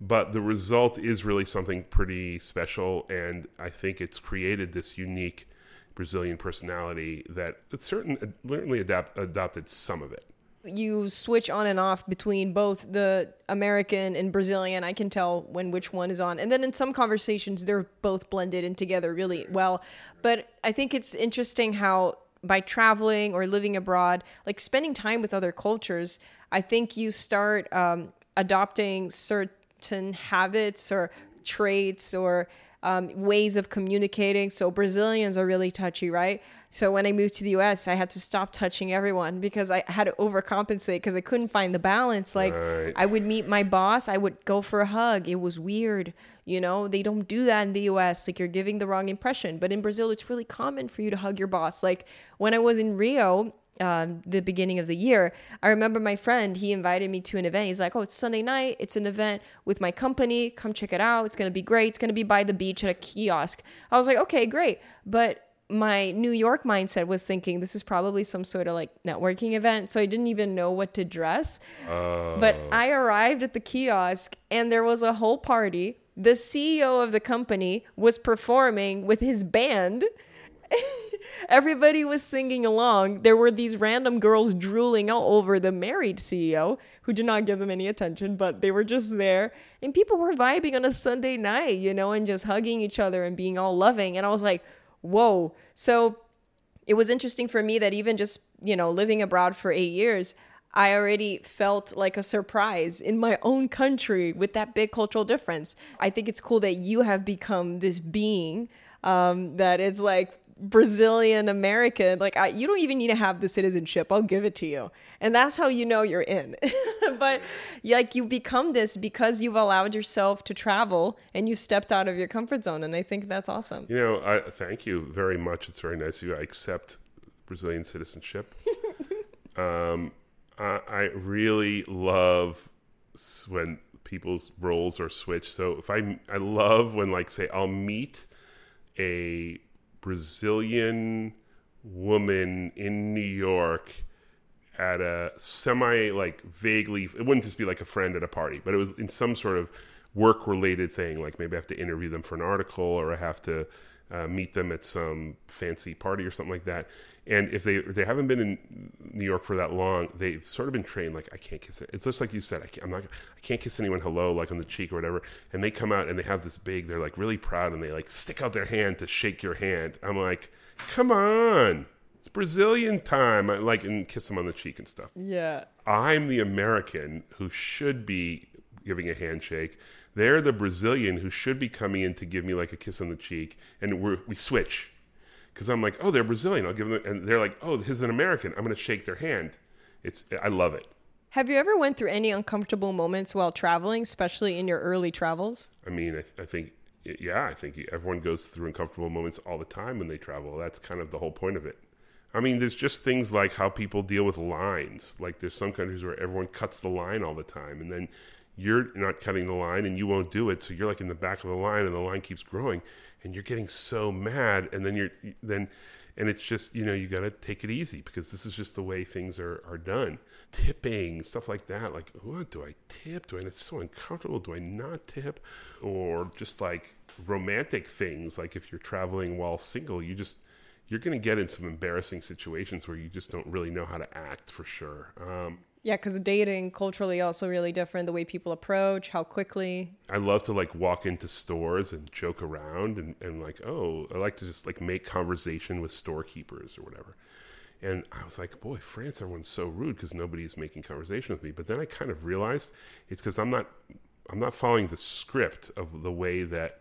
but the result is really something pretty special, and I think it's created this unique Brazilian personality that certainly adapt, adopted some of it you switch on and off between both the American and Brazilian. I can tell when which one is on. And then in some conversations, they're both blended in together really well. But I think it's interesting how by traveling or living abroad, like spending time with other cultures, I think you start um, adopting certain habits or traits or um, ways of communicating. So Brazilians are really touchy, right? So when I moved to the US, I had to stop touching everyone because I had to overcompensate because I couldn't find the balance. Like right. I would meet my boss, I would go for a hug. It was weird. You know, they don't do that in the US. Like you're giving the wrong impression. But in Brazil, it's really common for you to hug your boss. Like when I was in Rio, um, the beginning of the year, I remember my friend, he invited me to an event. He's like, Oh, it's Sunday night. It's an event with my company. Come check it out. It's going to be great. It's going to be by the beach at a kiosk. I was like, Okay, great. But my New York mindset was thinking this is probably some sort of like networking event. So I didn't even know what to dress. Oh. But I arrived at the kiosk and there was a whole party. The CEO of the company was performing with his band. [laughs] Everybody was singing along. There were these random girls drooling all over the married CEO who did not give them any attention, but they were just there. And people were vibing on a Sunday night, you know, and just hugging each other and being all loving. And I was like, whoa. So it was interesting for me that even just, you know, living abroad for eight years, I already felt like a surprise in my own country with that big cultural difference. I think it's cool that you have become this being um, that it's like Brazilian American. Like I, you don't even need to have the citizenship. I'll give it to you, and that's how you know you're in. [laughs] but like you become this because you've allowed yourself to travel and you stepped out of your comfort zone, and I think that's awesome. You know, I thank you very much. It's very nice of you. I accept Brazilian citizenship. [laughs] um, I, I really love when people's roles are switched. So if I I love when like say I'll meet a Brazilian woman in New York at a semi like vaguely it wouldn't just be like a friend at a party but it was in some sort of work related thing like maybe i have to interview them for an article or i have to uh, meet them at some fancy party or something like that and if they they haven't been in New York for that long, they've sort of been trained like I can't kiss it. It's just like you said, I can't, I'm not I can't kiss anyone hello like on the cheek or whatever. And they come out and they have this big, they're like really proud and they like stick out their hand to shake your hand. I'm like, come on, it's Brazilian time. I like and kiss them on the cheek and stuff. Yeah, I'm the American who should be giving a handshake. They're the Brazilian who should be coming in to give me like a kiss on the cheek, and we're, we switch because I'm like, oh, they're Brazilian. I'll give them, and they're like, oh, this is an American. I'm going to shake their hand. It's, I love it. Have you ever went through any uncomfortable moments while traveling, especially in your early travels? I mean, I, I think, yeah, I think everyone goes through uncomfortable moments all the time when they travel. That's kind of the whole point of it. I mean, there's just things like how people deal with lines. Like there's some countries where everyone cuts the line all the time, and then you're not cutting the line and you won't do it. So you're like in the back of the line, and the line keeps growing and you're getting so mad and then you're then and it's just you know you got to take it easy because this is just the way things are are done. Tipping stuff like that like what do i tip? Do i it's so uncomfortable. Do i not tip? Or just like romantic things like if you're traveling while single you just you're going to get in some embarrassing situations where you just don't really know how to act for sure. Um, yeah, because dating culturally also really different. The way people approach, how quickly. I love to like walk into stores and joke around and, and like, oh, I like to just like make conversation with storekeepers or whatever. And I was like, boy, France, everyone's so rude because nobody's making conversation with me. But then I kind of realized it's because I'm not, I'm not following the script of the way that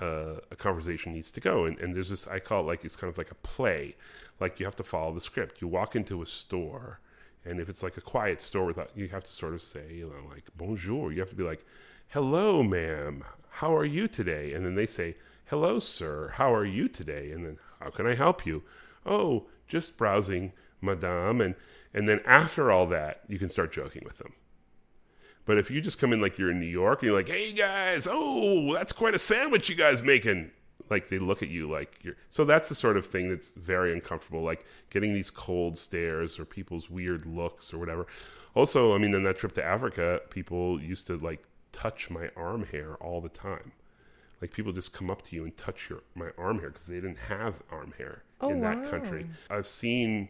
uh, a conversation needs to go. And, and there's this, I call it like it's kind of like a play. Like you have to follow the script. You walk into a store and if it's like a quiet store without, you have to sort of say, you know, like bonjour. You have to be like, hello, ma'am. How are you today? And then they say, hello, sir. How are you today? And then, how can I help you? Oh, just browsing, madame. And, and then after all that, you can start joking with them. But if you just come in like you're in New York and you're like, "Hey guys, oh, that's quite a sandwich you guys making," like they look at you like you're. So that's the sort of thing that's very uncomfortable, like getting these cold stares or people's weird looks or whatever. Also, I mean, in that trip to Africa, people used to like touch my arm hair all the time. Like people just come up to you and touch your my arm hair because they didn't have arm hair Oh, in that wow. country. I've seen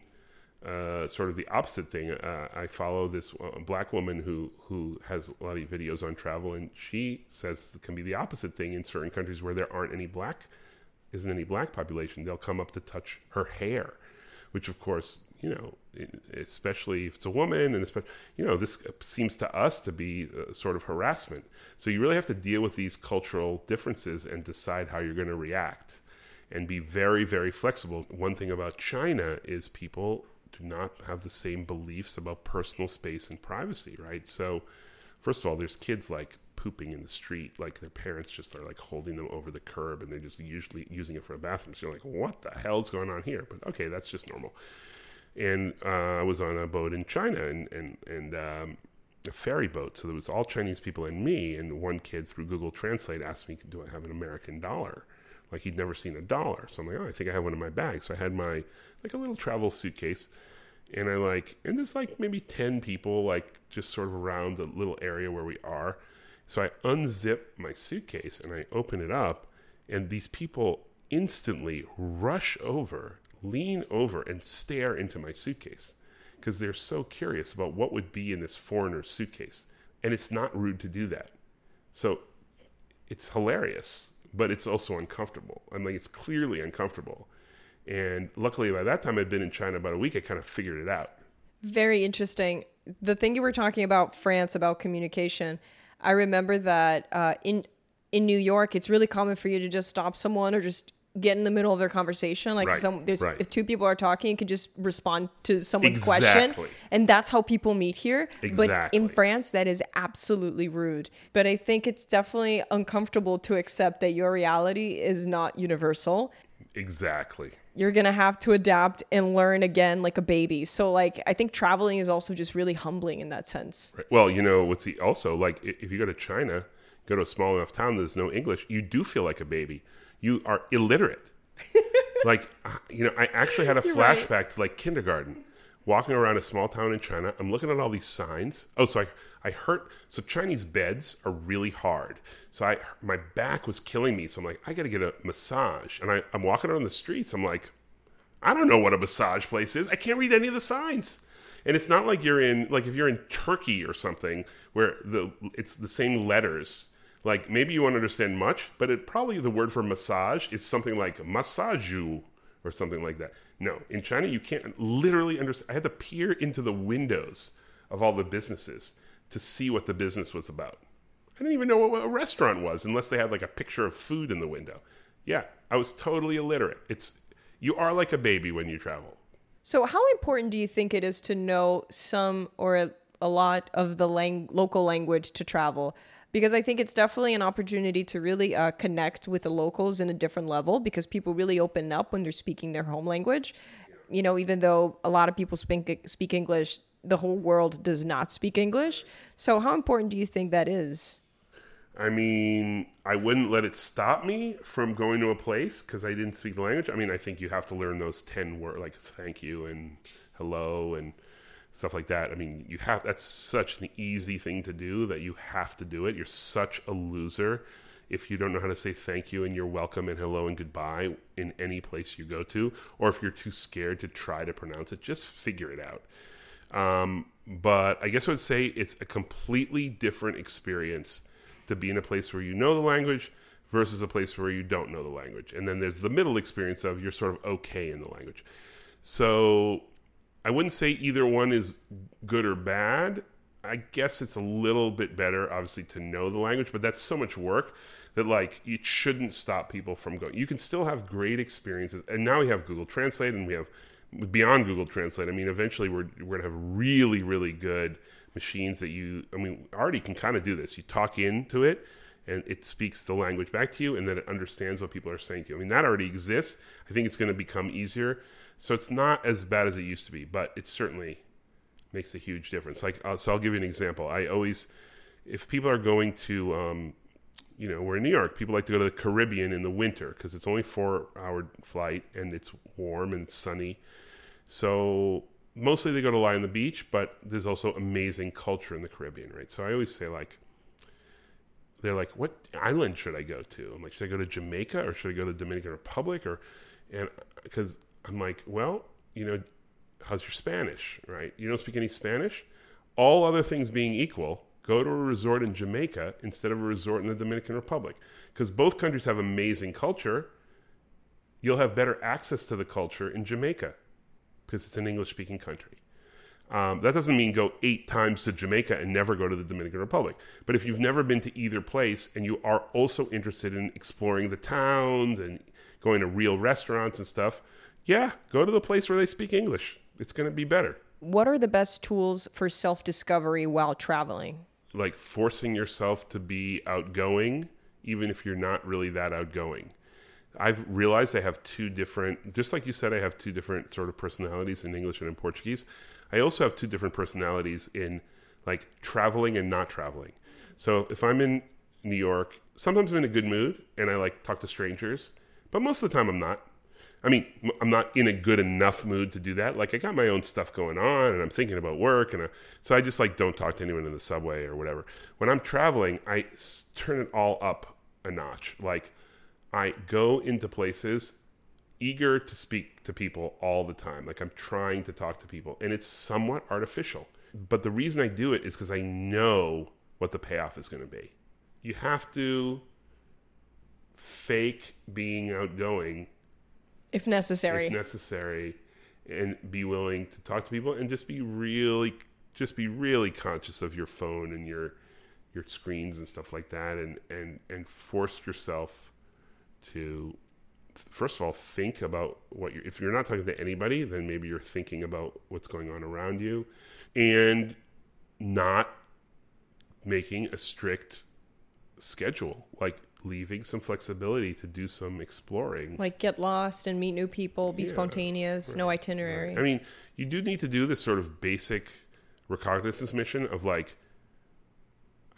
uh, sort of the opposite thing. Uh, I follow this uh, black woman who who has a lot of videos on travel, and she says it can be the opposite thing in certain countries where there aren't any black, isn't any black population. They'll come up to touch her hair, which of course you know, especially if it's a woman, and especially you know, this seems to us to be uh, sort of harassment. So you really have to deal with these cultural differences and decide how you're going to react and be very, very flexible. One thing about China is people do not have the same beliefs about personal space and privacy, right? So, first of all, there's kids like pooping in the street, like their parents just are like holding them over the curb and they're just usually using it for a bathroom. So you're like, what the hell's going on here? But okay, that's just normal. And uh, I was on a boat in China and, and, and, um, a ferry boat. So there was all Chinese people and me. And one kid through Google Translate asked me, do I have an American dollar? like he'd never seen a dollar. So I'm like, oh, I think I have one in my bag. So I had my like a little travel suitcase, and I like, and there's like maybe ten people like just sort of around the little area where we are. So I unzip my suitcase and I open it up, and these people instantly rush over, lean over, and stare into my suitcase because they're so curious about what would be in this foreigner's suitcase. And it's not rude to do that. So it's hilarious but it's also uncomfortable. I'm like, it's clearly uncomfortable. And luckily, by that time, I'd been in China about a week. I kind of figured it out. Very interesting. The thing you were talking about France about communication, I remember that uh, in in New York, it's really common for you to just stop someone or just get in the middle of their conversation. Like Right, some, there's, right. if two people are talking, you could just respond to someone's Exactly. question, and that's how people meet here. But in France, that is absolutely rude. But I think it's definitely uncomfortable to accept that your reality is not universal. Exactly. You're gonna have to adapt and learn again like a baby. So like I think traveling is also just really humbling in that sense. Right. Well, you know, what's the, also like if you go to China, go to a small enough town that there's no English, you do feel like a baby. You are illiterate. [laughs] like, uh, you know, I actually had a You're right. flashback to like kindergarten, walking around a small town in China. I'm looking at all these signs. Oh, so I, hurt. So Chinese beds are really hard. So I, my back was killing me. So I'm like, I got to get a massage. And I, I'm walking around the streets. I'm like, I don't know what a massage place is. I can't read any of the signs. And it's not like you're in like if you're in Turkey or something where the it's the same letters. Like maybe you won't understand much, but it probably the word for massage is something like massaju or something like that. No, in China you can't literally understand. I had to peer into the windows of all the businesses to see what the business was about. I didn't even know what a restaurant was unless they had like a picture of food in the window. Yeah, I was totally illiterate. It's you are like a baby when you travel. So how important do you think it is to know some or a, a lot of the lang- local language to travel? Because I think it's definitely an opportunity to really uh, connect with the locals in a different level because people really open up when they're speaking their home language. You know, even though a lot of people speak speak English, the whole world does not speak English. So how important do you think that is? I mean, I wouldn't let it stop me from going to a place because I didn't speak the language. I mean, I think you have to learn those 10 words, like thank you and hello and stuff like that. I mean, you have that's such an easy thing to do that you have to do it. You're such a loser if you don't know how to say thank you and you're welcome and hello and goodbye in any place you go to, or if you're too scared to try to pronounce it, just figure it out. Um, but I guess I would say it's a completely different experience to be in a place where you know the language versus a place where you don't know the language. And then there's the middle experience of you're sort of okay in the language. So I wouldn't say either one is good or bad. I guess it's a little bit better, obviously, to know the language, but that's so much work that like it shouldn't stop people from going. You can still have great experiences, and now we have Google Translate, and we have beyond Google Translate. I mean, eventually we're we're gonna have really really good machines that you. I mean, already can kind of do this. You talk into it, and it speaks the language back to you, and then it understands what people are saying to you. I mean, that already exists. I think it's going to become easier. So it's not as bad as it used to be, but it certainly makes a huge difference. Like, uh, so I'll give you an example. I always if people are going to, um, you know, we're in New York, people like to go to the Caribbean in the winter because it's only four hour flight and it's warm and sunny. So mostly they go to lie on the beach, but there's also amazing culture in the Caribbean, right? So I always say like, they're like, what island should I go to? I'm like, should I go to Jamaica or should I go to Dominican Republic or, and uh, because I'm like, well, you know, how's your Spanish, right? You don't speak any Spanish. All other things being equal, go to a resort in Jamaica instead of a resort in the Dominican Republic because both countries have amazing culture. You'll have better access to the culture in Jamaica because it's an English speaking country. Um, that doesn't mean go eight times to Jamaica and never go to the Dominican Republic. But if you've never been to either place and you are also interested in exploring the towns and going to real restaurants and stuff, yeah, go to the place where they speak English. It's going to be better. What are the best tools for self discovery while traveling? Like forcing yourself to be outgoing, even if you're not really that outgoing. I've realized I have two different, just like you said, I have two different sort of personalities in English and in Portuguese. I also have two different personalities in like traveling and not traveling. So if I'm in New York, sometimes I'm in a good mood and I like talk to strangers, but most of the time I'm not. I mean, I'm not in a good enough mood to do that. Like I got my own stuff going on and I'm thinking about work and I, so I just like don't talk to anyone in the subway or whatever. When I'm traveling, I turn it all up a notch. Like I go into places eager to speak to people all the time. Like I'm trying to talk to people, and it's somewhat artificial. But the reason I do it is because I know what the payoff is going to be. You have to fake being outgoing if necessary. If necessary, and be willing to talk to people and just be really just be really conscious of your phone and your your screens and stuff like that and and and force yourself to first of all think about what you're if you're not talking to anybody then maybe you're thinking about what's going on around you and not making a strict schedule like leaving some flexibility to do some exploring like get lost and meet new people be yeah, spontaneous right, no itinerary right. i mean you do need to do this sort of basic recognizance mission of like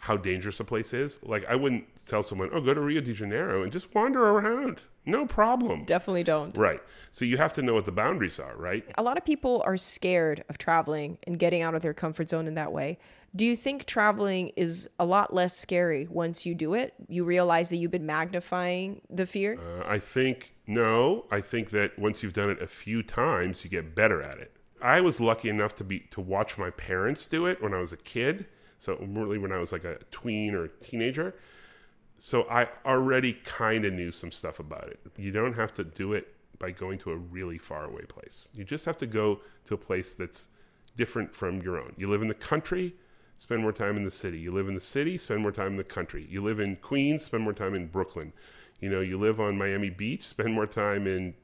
how dangerous a place is. Like I wouldn't tell someone, "Oh, go to Rio de Janeiro and just wander around." No problem. Definitely don't. Right. So you have to know what the boundaries are, right? A lot of people are scared of traveling and getting out of their comfort zone in that way. Do you think traveling is a lot less scary once you do it? You realize that you've been magnifying the fear? Uh, I think no. I think that once you've done it a few times, you get better at it. I was lucky enough to be to watch my parents do it when I was a kid so really when I was like a tween or a teenager. So I already kind of knew some stuff about it. You don't have to do it by going to a really far away place. You just have to go to a place that's different from your own. You live in the country, spend more time in the city. You live in the city, spend more time in the country. You live in Queens, spend more time in Brooklyn. You know, you live on Miami Beach, spend more time in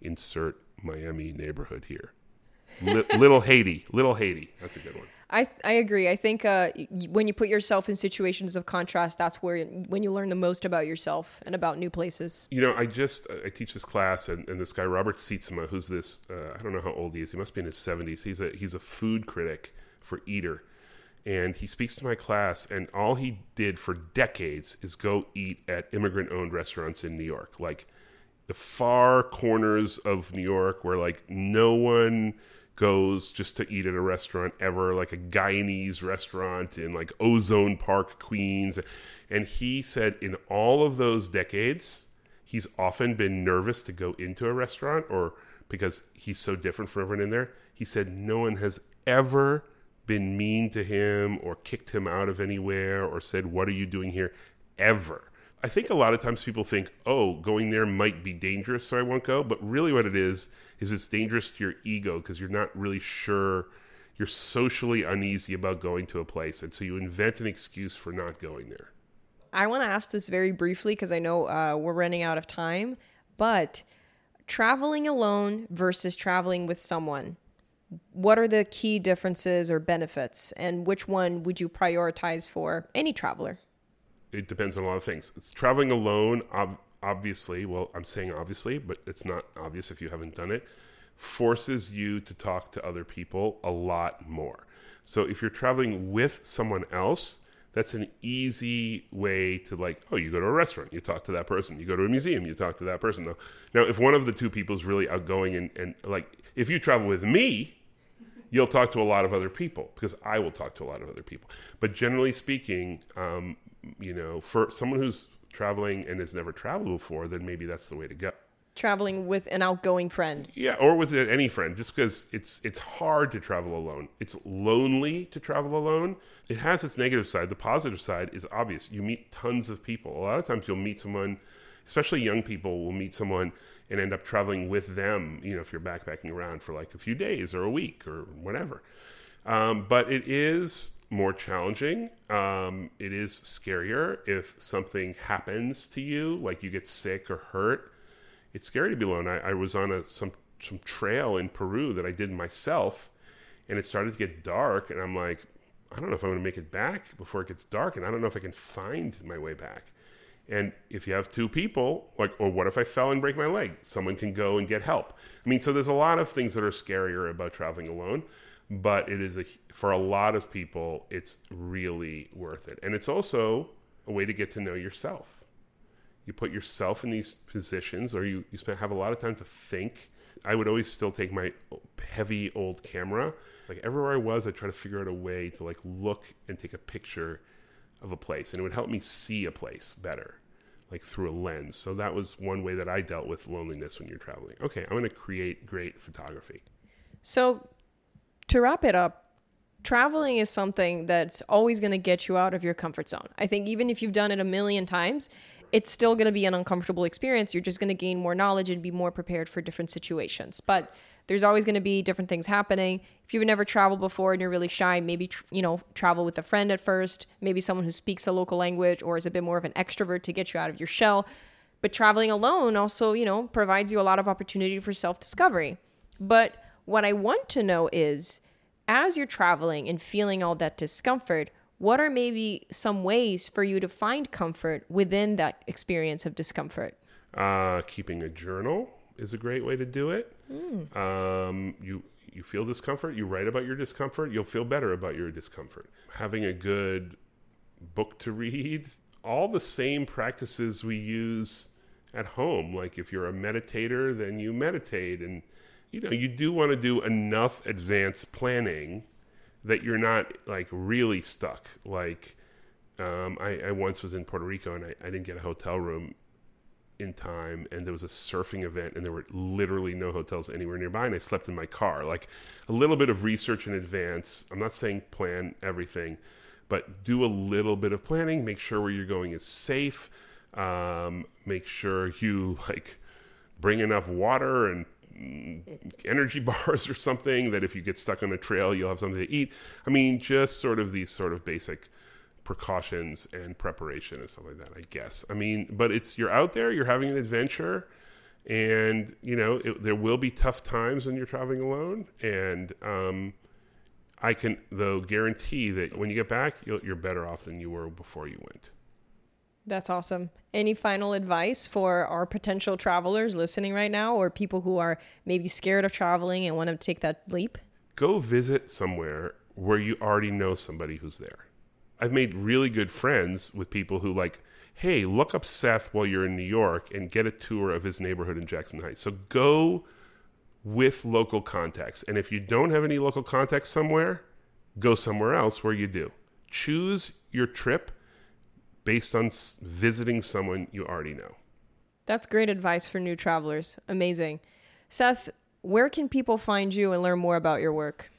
insert Miami neighborhood here. [laughs] little Haiti, little Haiti. That's a good one. I I agree. I think uh, when you put yourself in situations of contrast, that's where when you learn the most about yourself and about new places. You know, I just I teach this class, and, and this guy Robert Sietsema, who's this uh, I don't know how old he is. He must be in his seventies. He's a he's a food critic for Eater, and he speaks to my class. And all he did for decades is go eat at immigrant owned restaurants in New York, like the far corners of New York, where like no one goes just to eat at a restaurant ever, like a Guyanese restaurant in like Ozone Park, Queens. And he said in all of those decades, he's often been nervous to go into a restaurant or because he's so different from everyone in there. He said no one has ever been mean to him or kicked him out of anywhere or said, What are you doing here? Ever. I think a lot of times people think, oh, going there might be dangerous, so I won't go. But really, what it is, is it's dangerous to your ego because you're not really sure. You're socially uneasy about going to a place. And so you invent an excuse for not going there. I want to ask this very briefly because I know uh, we're running out of time. But traveling alone versus traveling with someone, what are the key differences or benefits? And which one would you prioritize for any traveler? it depends on a lot of things. It's traveling alone, ob- obviously. Well, I'm saying obviously, but it's not obvious if you haven't done it. Forces you to talk to other people a lot more. So if you're traveling with someone else, That's an easy way to like, oh, you go to a restaurant, you talk to that person. You go to a museum, you talk to that person. Now, now if one of the two people is really outgoing and, and like, if you travel with me, you'll talk to a lot of other people because I will talk to a lot of other people. But generally speaking, um, you know, for someone who's traveling and has never traveled before, then maybe that's the way to go traveling with an outgoing friend. Yeah, or with any friend, just because it's it's hard to travel alone. It's lonely to travel alone. It has its negative side. The positive side is obvious. You meet tons of people. A lot of times you'll meet someone, especially young people will meet someone and end up traveling with them, you know, if you're backpacking around for like a few days or a week or whatever. Um, but it is more challenging. Um, it is scarier if something happens to you, like you get sick or hurt it's scary to be alone. I, I was on a some some trail in Peru that I did myself, and it started to get dark, and I'm like, I don't know if I'm going to make it back before it gets dark, and I don't know if I can find my way back. And if you have two people, like, or what if I fell and break my leg? Someone can go and get help. I mean, so there's a lot of things that are scarier about traveling alone, but it is a for a lot of people, it's really worth it, and it's also a way to get to know yourself. You put yourself in these positions or you, you spend have a lot of time to think. I would always still take my heavy old camera. Like everywhere i was i try to figure out a way to like look and take a picture of a place and it would help me see a place better like through a lens so that was one way that i dealt with loneliness when you're traveling okay i'm going to create great photography so to wrap it up traveling is something that's always going to get you out of your comfort zone. I think even if you've done it a million times, it's still going to be an uncomfortable experience. You're just going to gain more knowledge and be more prepared for different situations. But there's always going to be different things happening. If you've never traveled before and you're really shy, maybe tr- you know travel with a friend at first, maybe someone who speaks a local language or is a bit more of an extrovert to get you out of your shell. But traveling alone also, you know, provides you a lot of opportunity for self-discovery. But what I want to know is as you're traveling and feeling all that discomfort, what are maybe some ways for you to find comfort within that experience of discomfort? Uh, keeping a journal is a great way to do it. Mm. Um, you you feel discomfort, you write about your discomfort, you'll feel better about your discomfort. Having a good book to read, all the same practices we use at home. Like if you're a meditator, then you meditate and you know, you do want to do enough advanced planning that you're not like really stuck. Like um, I, I, once was in Puerto Rico and I, I didn't get a hotel room in time and there was a surfing event and there were literally no hotels anywhere nearby and I slept in my car. Like a little bit of research in advance. I'm not saying plan everything, but do a little bit of planning. Make sure where you're going is safe. Um, make sure you like bring enough water and energy [laughs] bars or something that if you get stuck on a trail you'll have something to eat i mean just sort of these sort of basic precautions and preparation and stuff like that i guess i mean but it's you're out there you're having an adventure and you know it, there will be tough times when you're traveling alone and um, i can though guarantee that when you get back you're better off than you were before you went that's awesome. Any final advice for our potential travelers listening right now or people who are maybe scared of traveling and want to take that leap? Go visit somewhere where you already know somebody who's there. I've made really good friends with people who like, hey, look up Seth while you're in New York and get a tour of his neighborhood in Jackson Heights. So go with local contacts. And if you don't have any local contacts somewhere, go somewhere else where you do. Choose your trip based on visiting someone you already know. That's great advice for new travelers. Amazing. Seth, where can people find you and learn more about your work?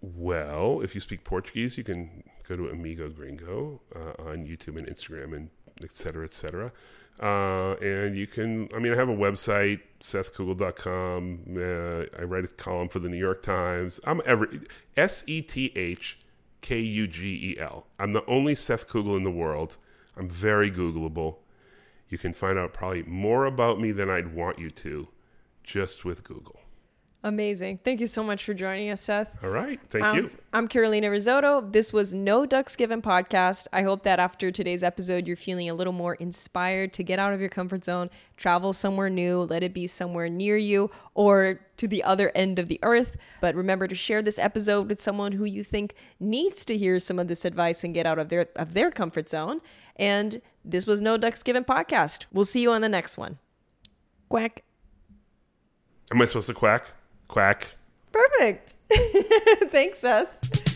Well, if you speak Portuguese, you can go to Amigo Gringo uh, on YouTube and Instagram and et cetera, et cetera. Uh, and you can, I mean, I have a website, sethkugel.com. Uh, I write a column for the New York Times. I'm every, S E T H K U G E L. I'm the only Seth Kugel in the world. I'm very Googleable. You can find out probably more about me than I'd want you to just with Google. Amazing. Thank you so much for joining us, Seth. All right. Thank Um, you. I'm Carolina Rizzotto. This was No Ducks Given podcast. I hope that after today's episode, you're feeling a little more inspired to get out of your comfort zone, travel somewhere new, let it be somewhere near you or to the other end of the earth. But remember to share this episode with someone who you think needs to hear some of this advice and get out of their of their comfort zone. And this was No Ducks Given podcast. We'll see you on the next one. Quack. Am I supposed to quack? Quack. Perfect. [laughs] Thanks, Seth.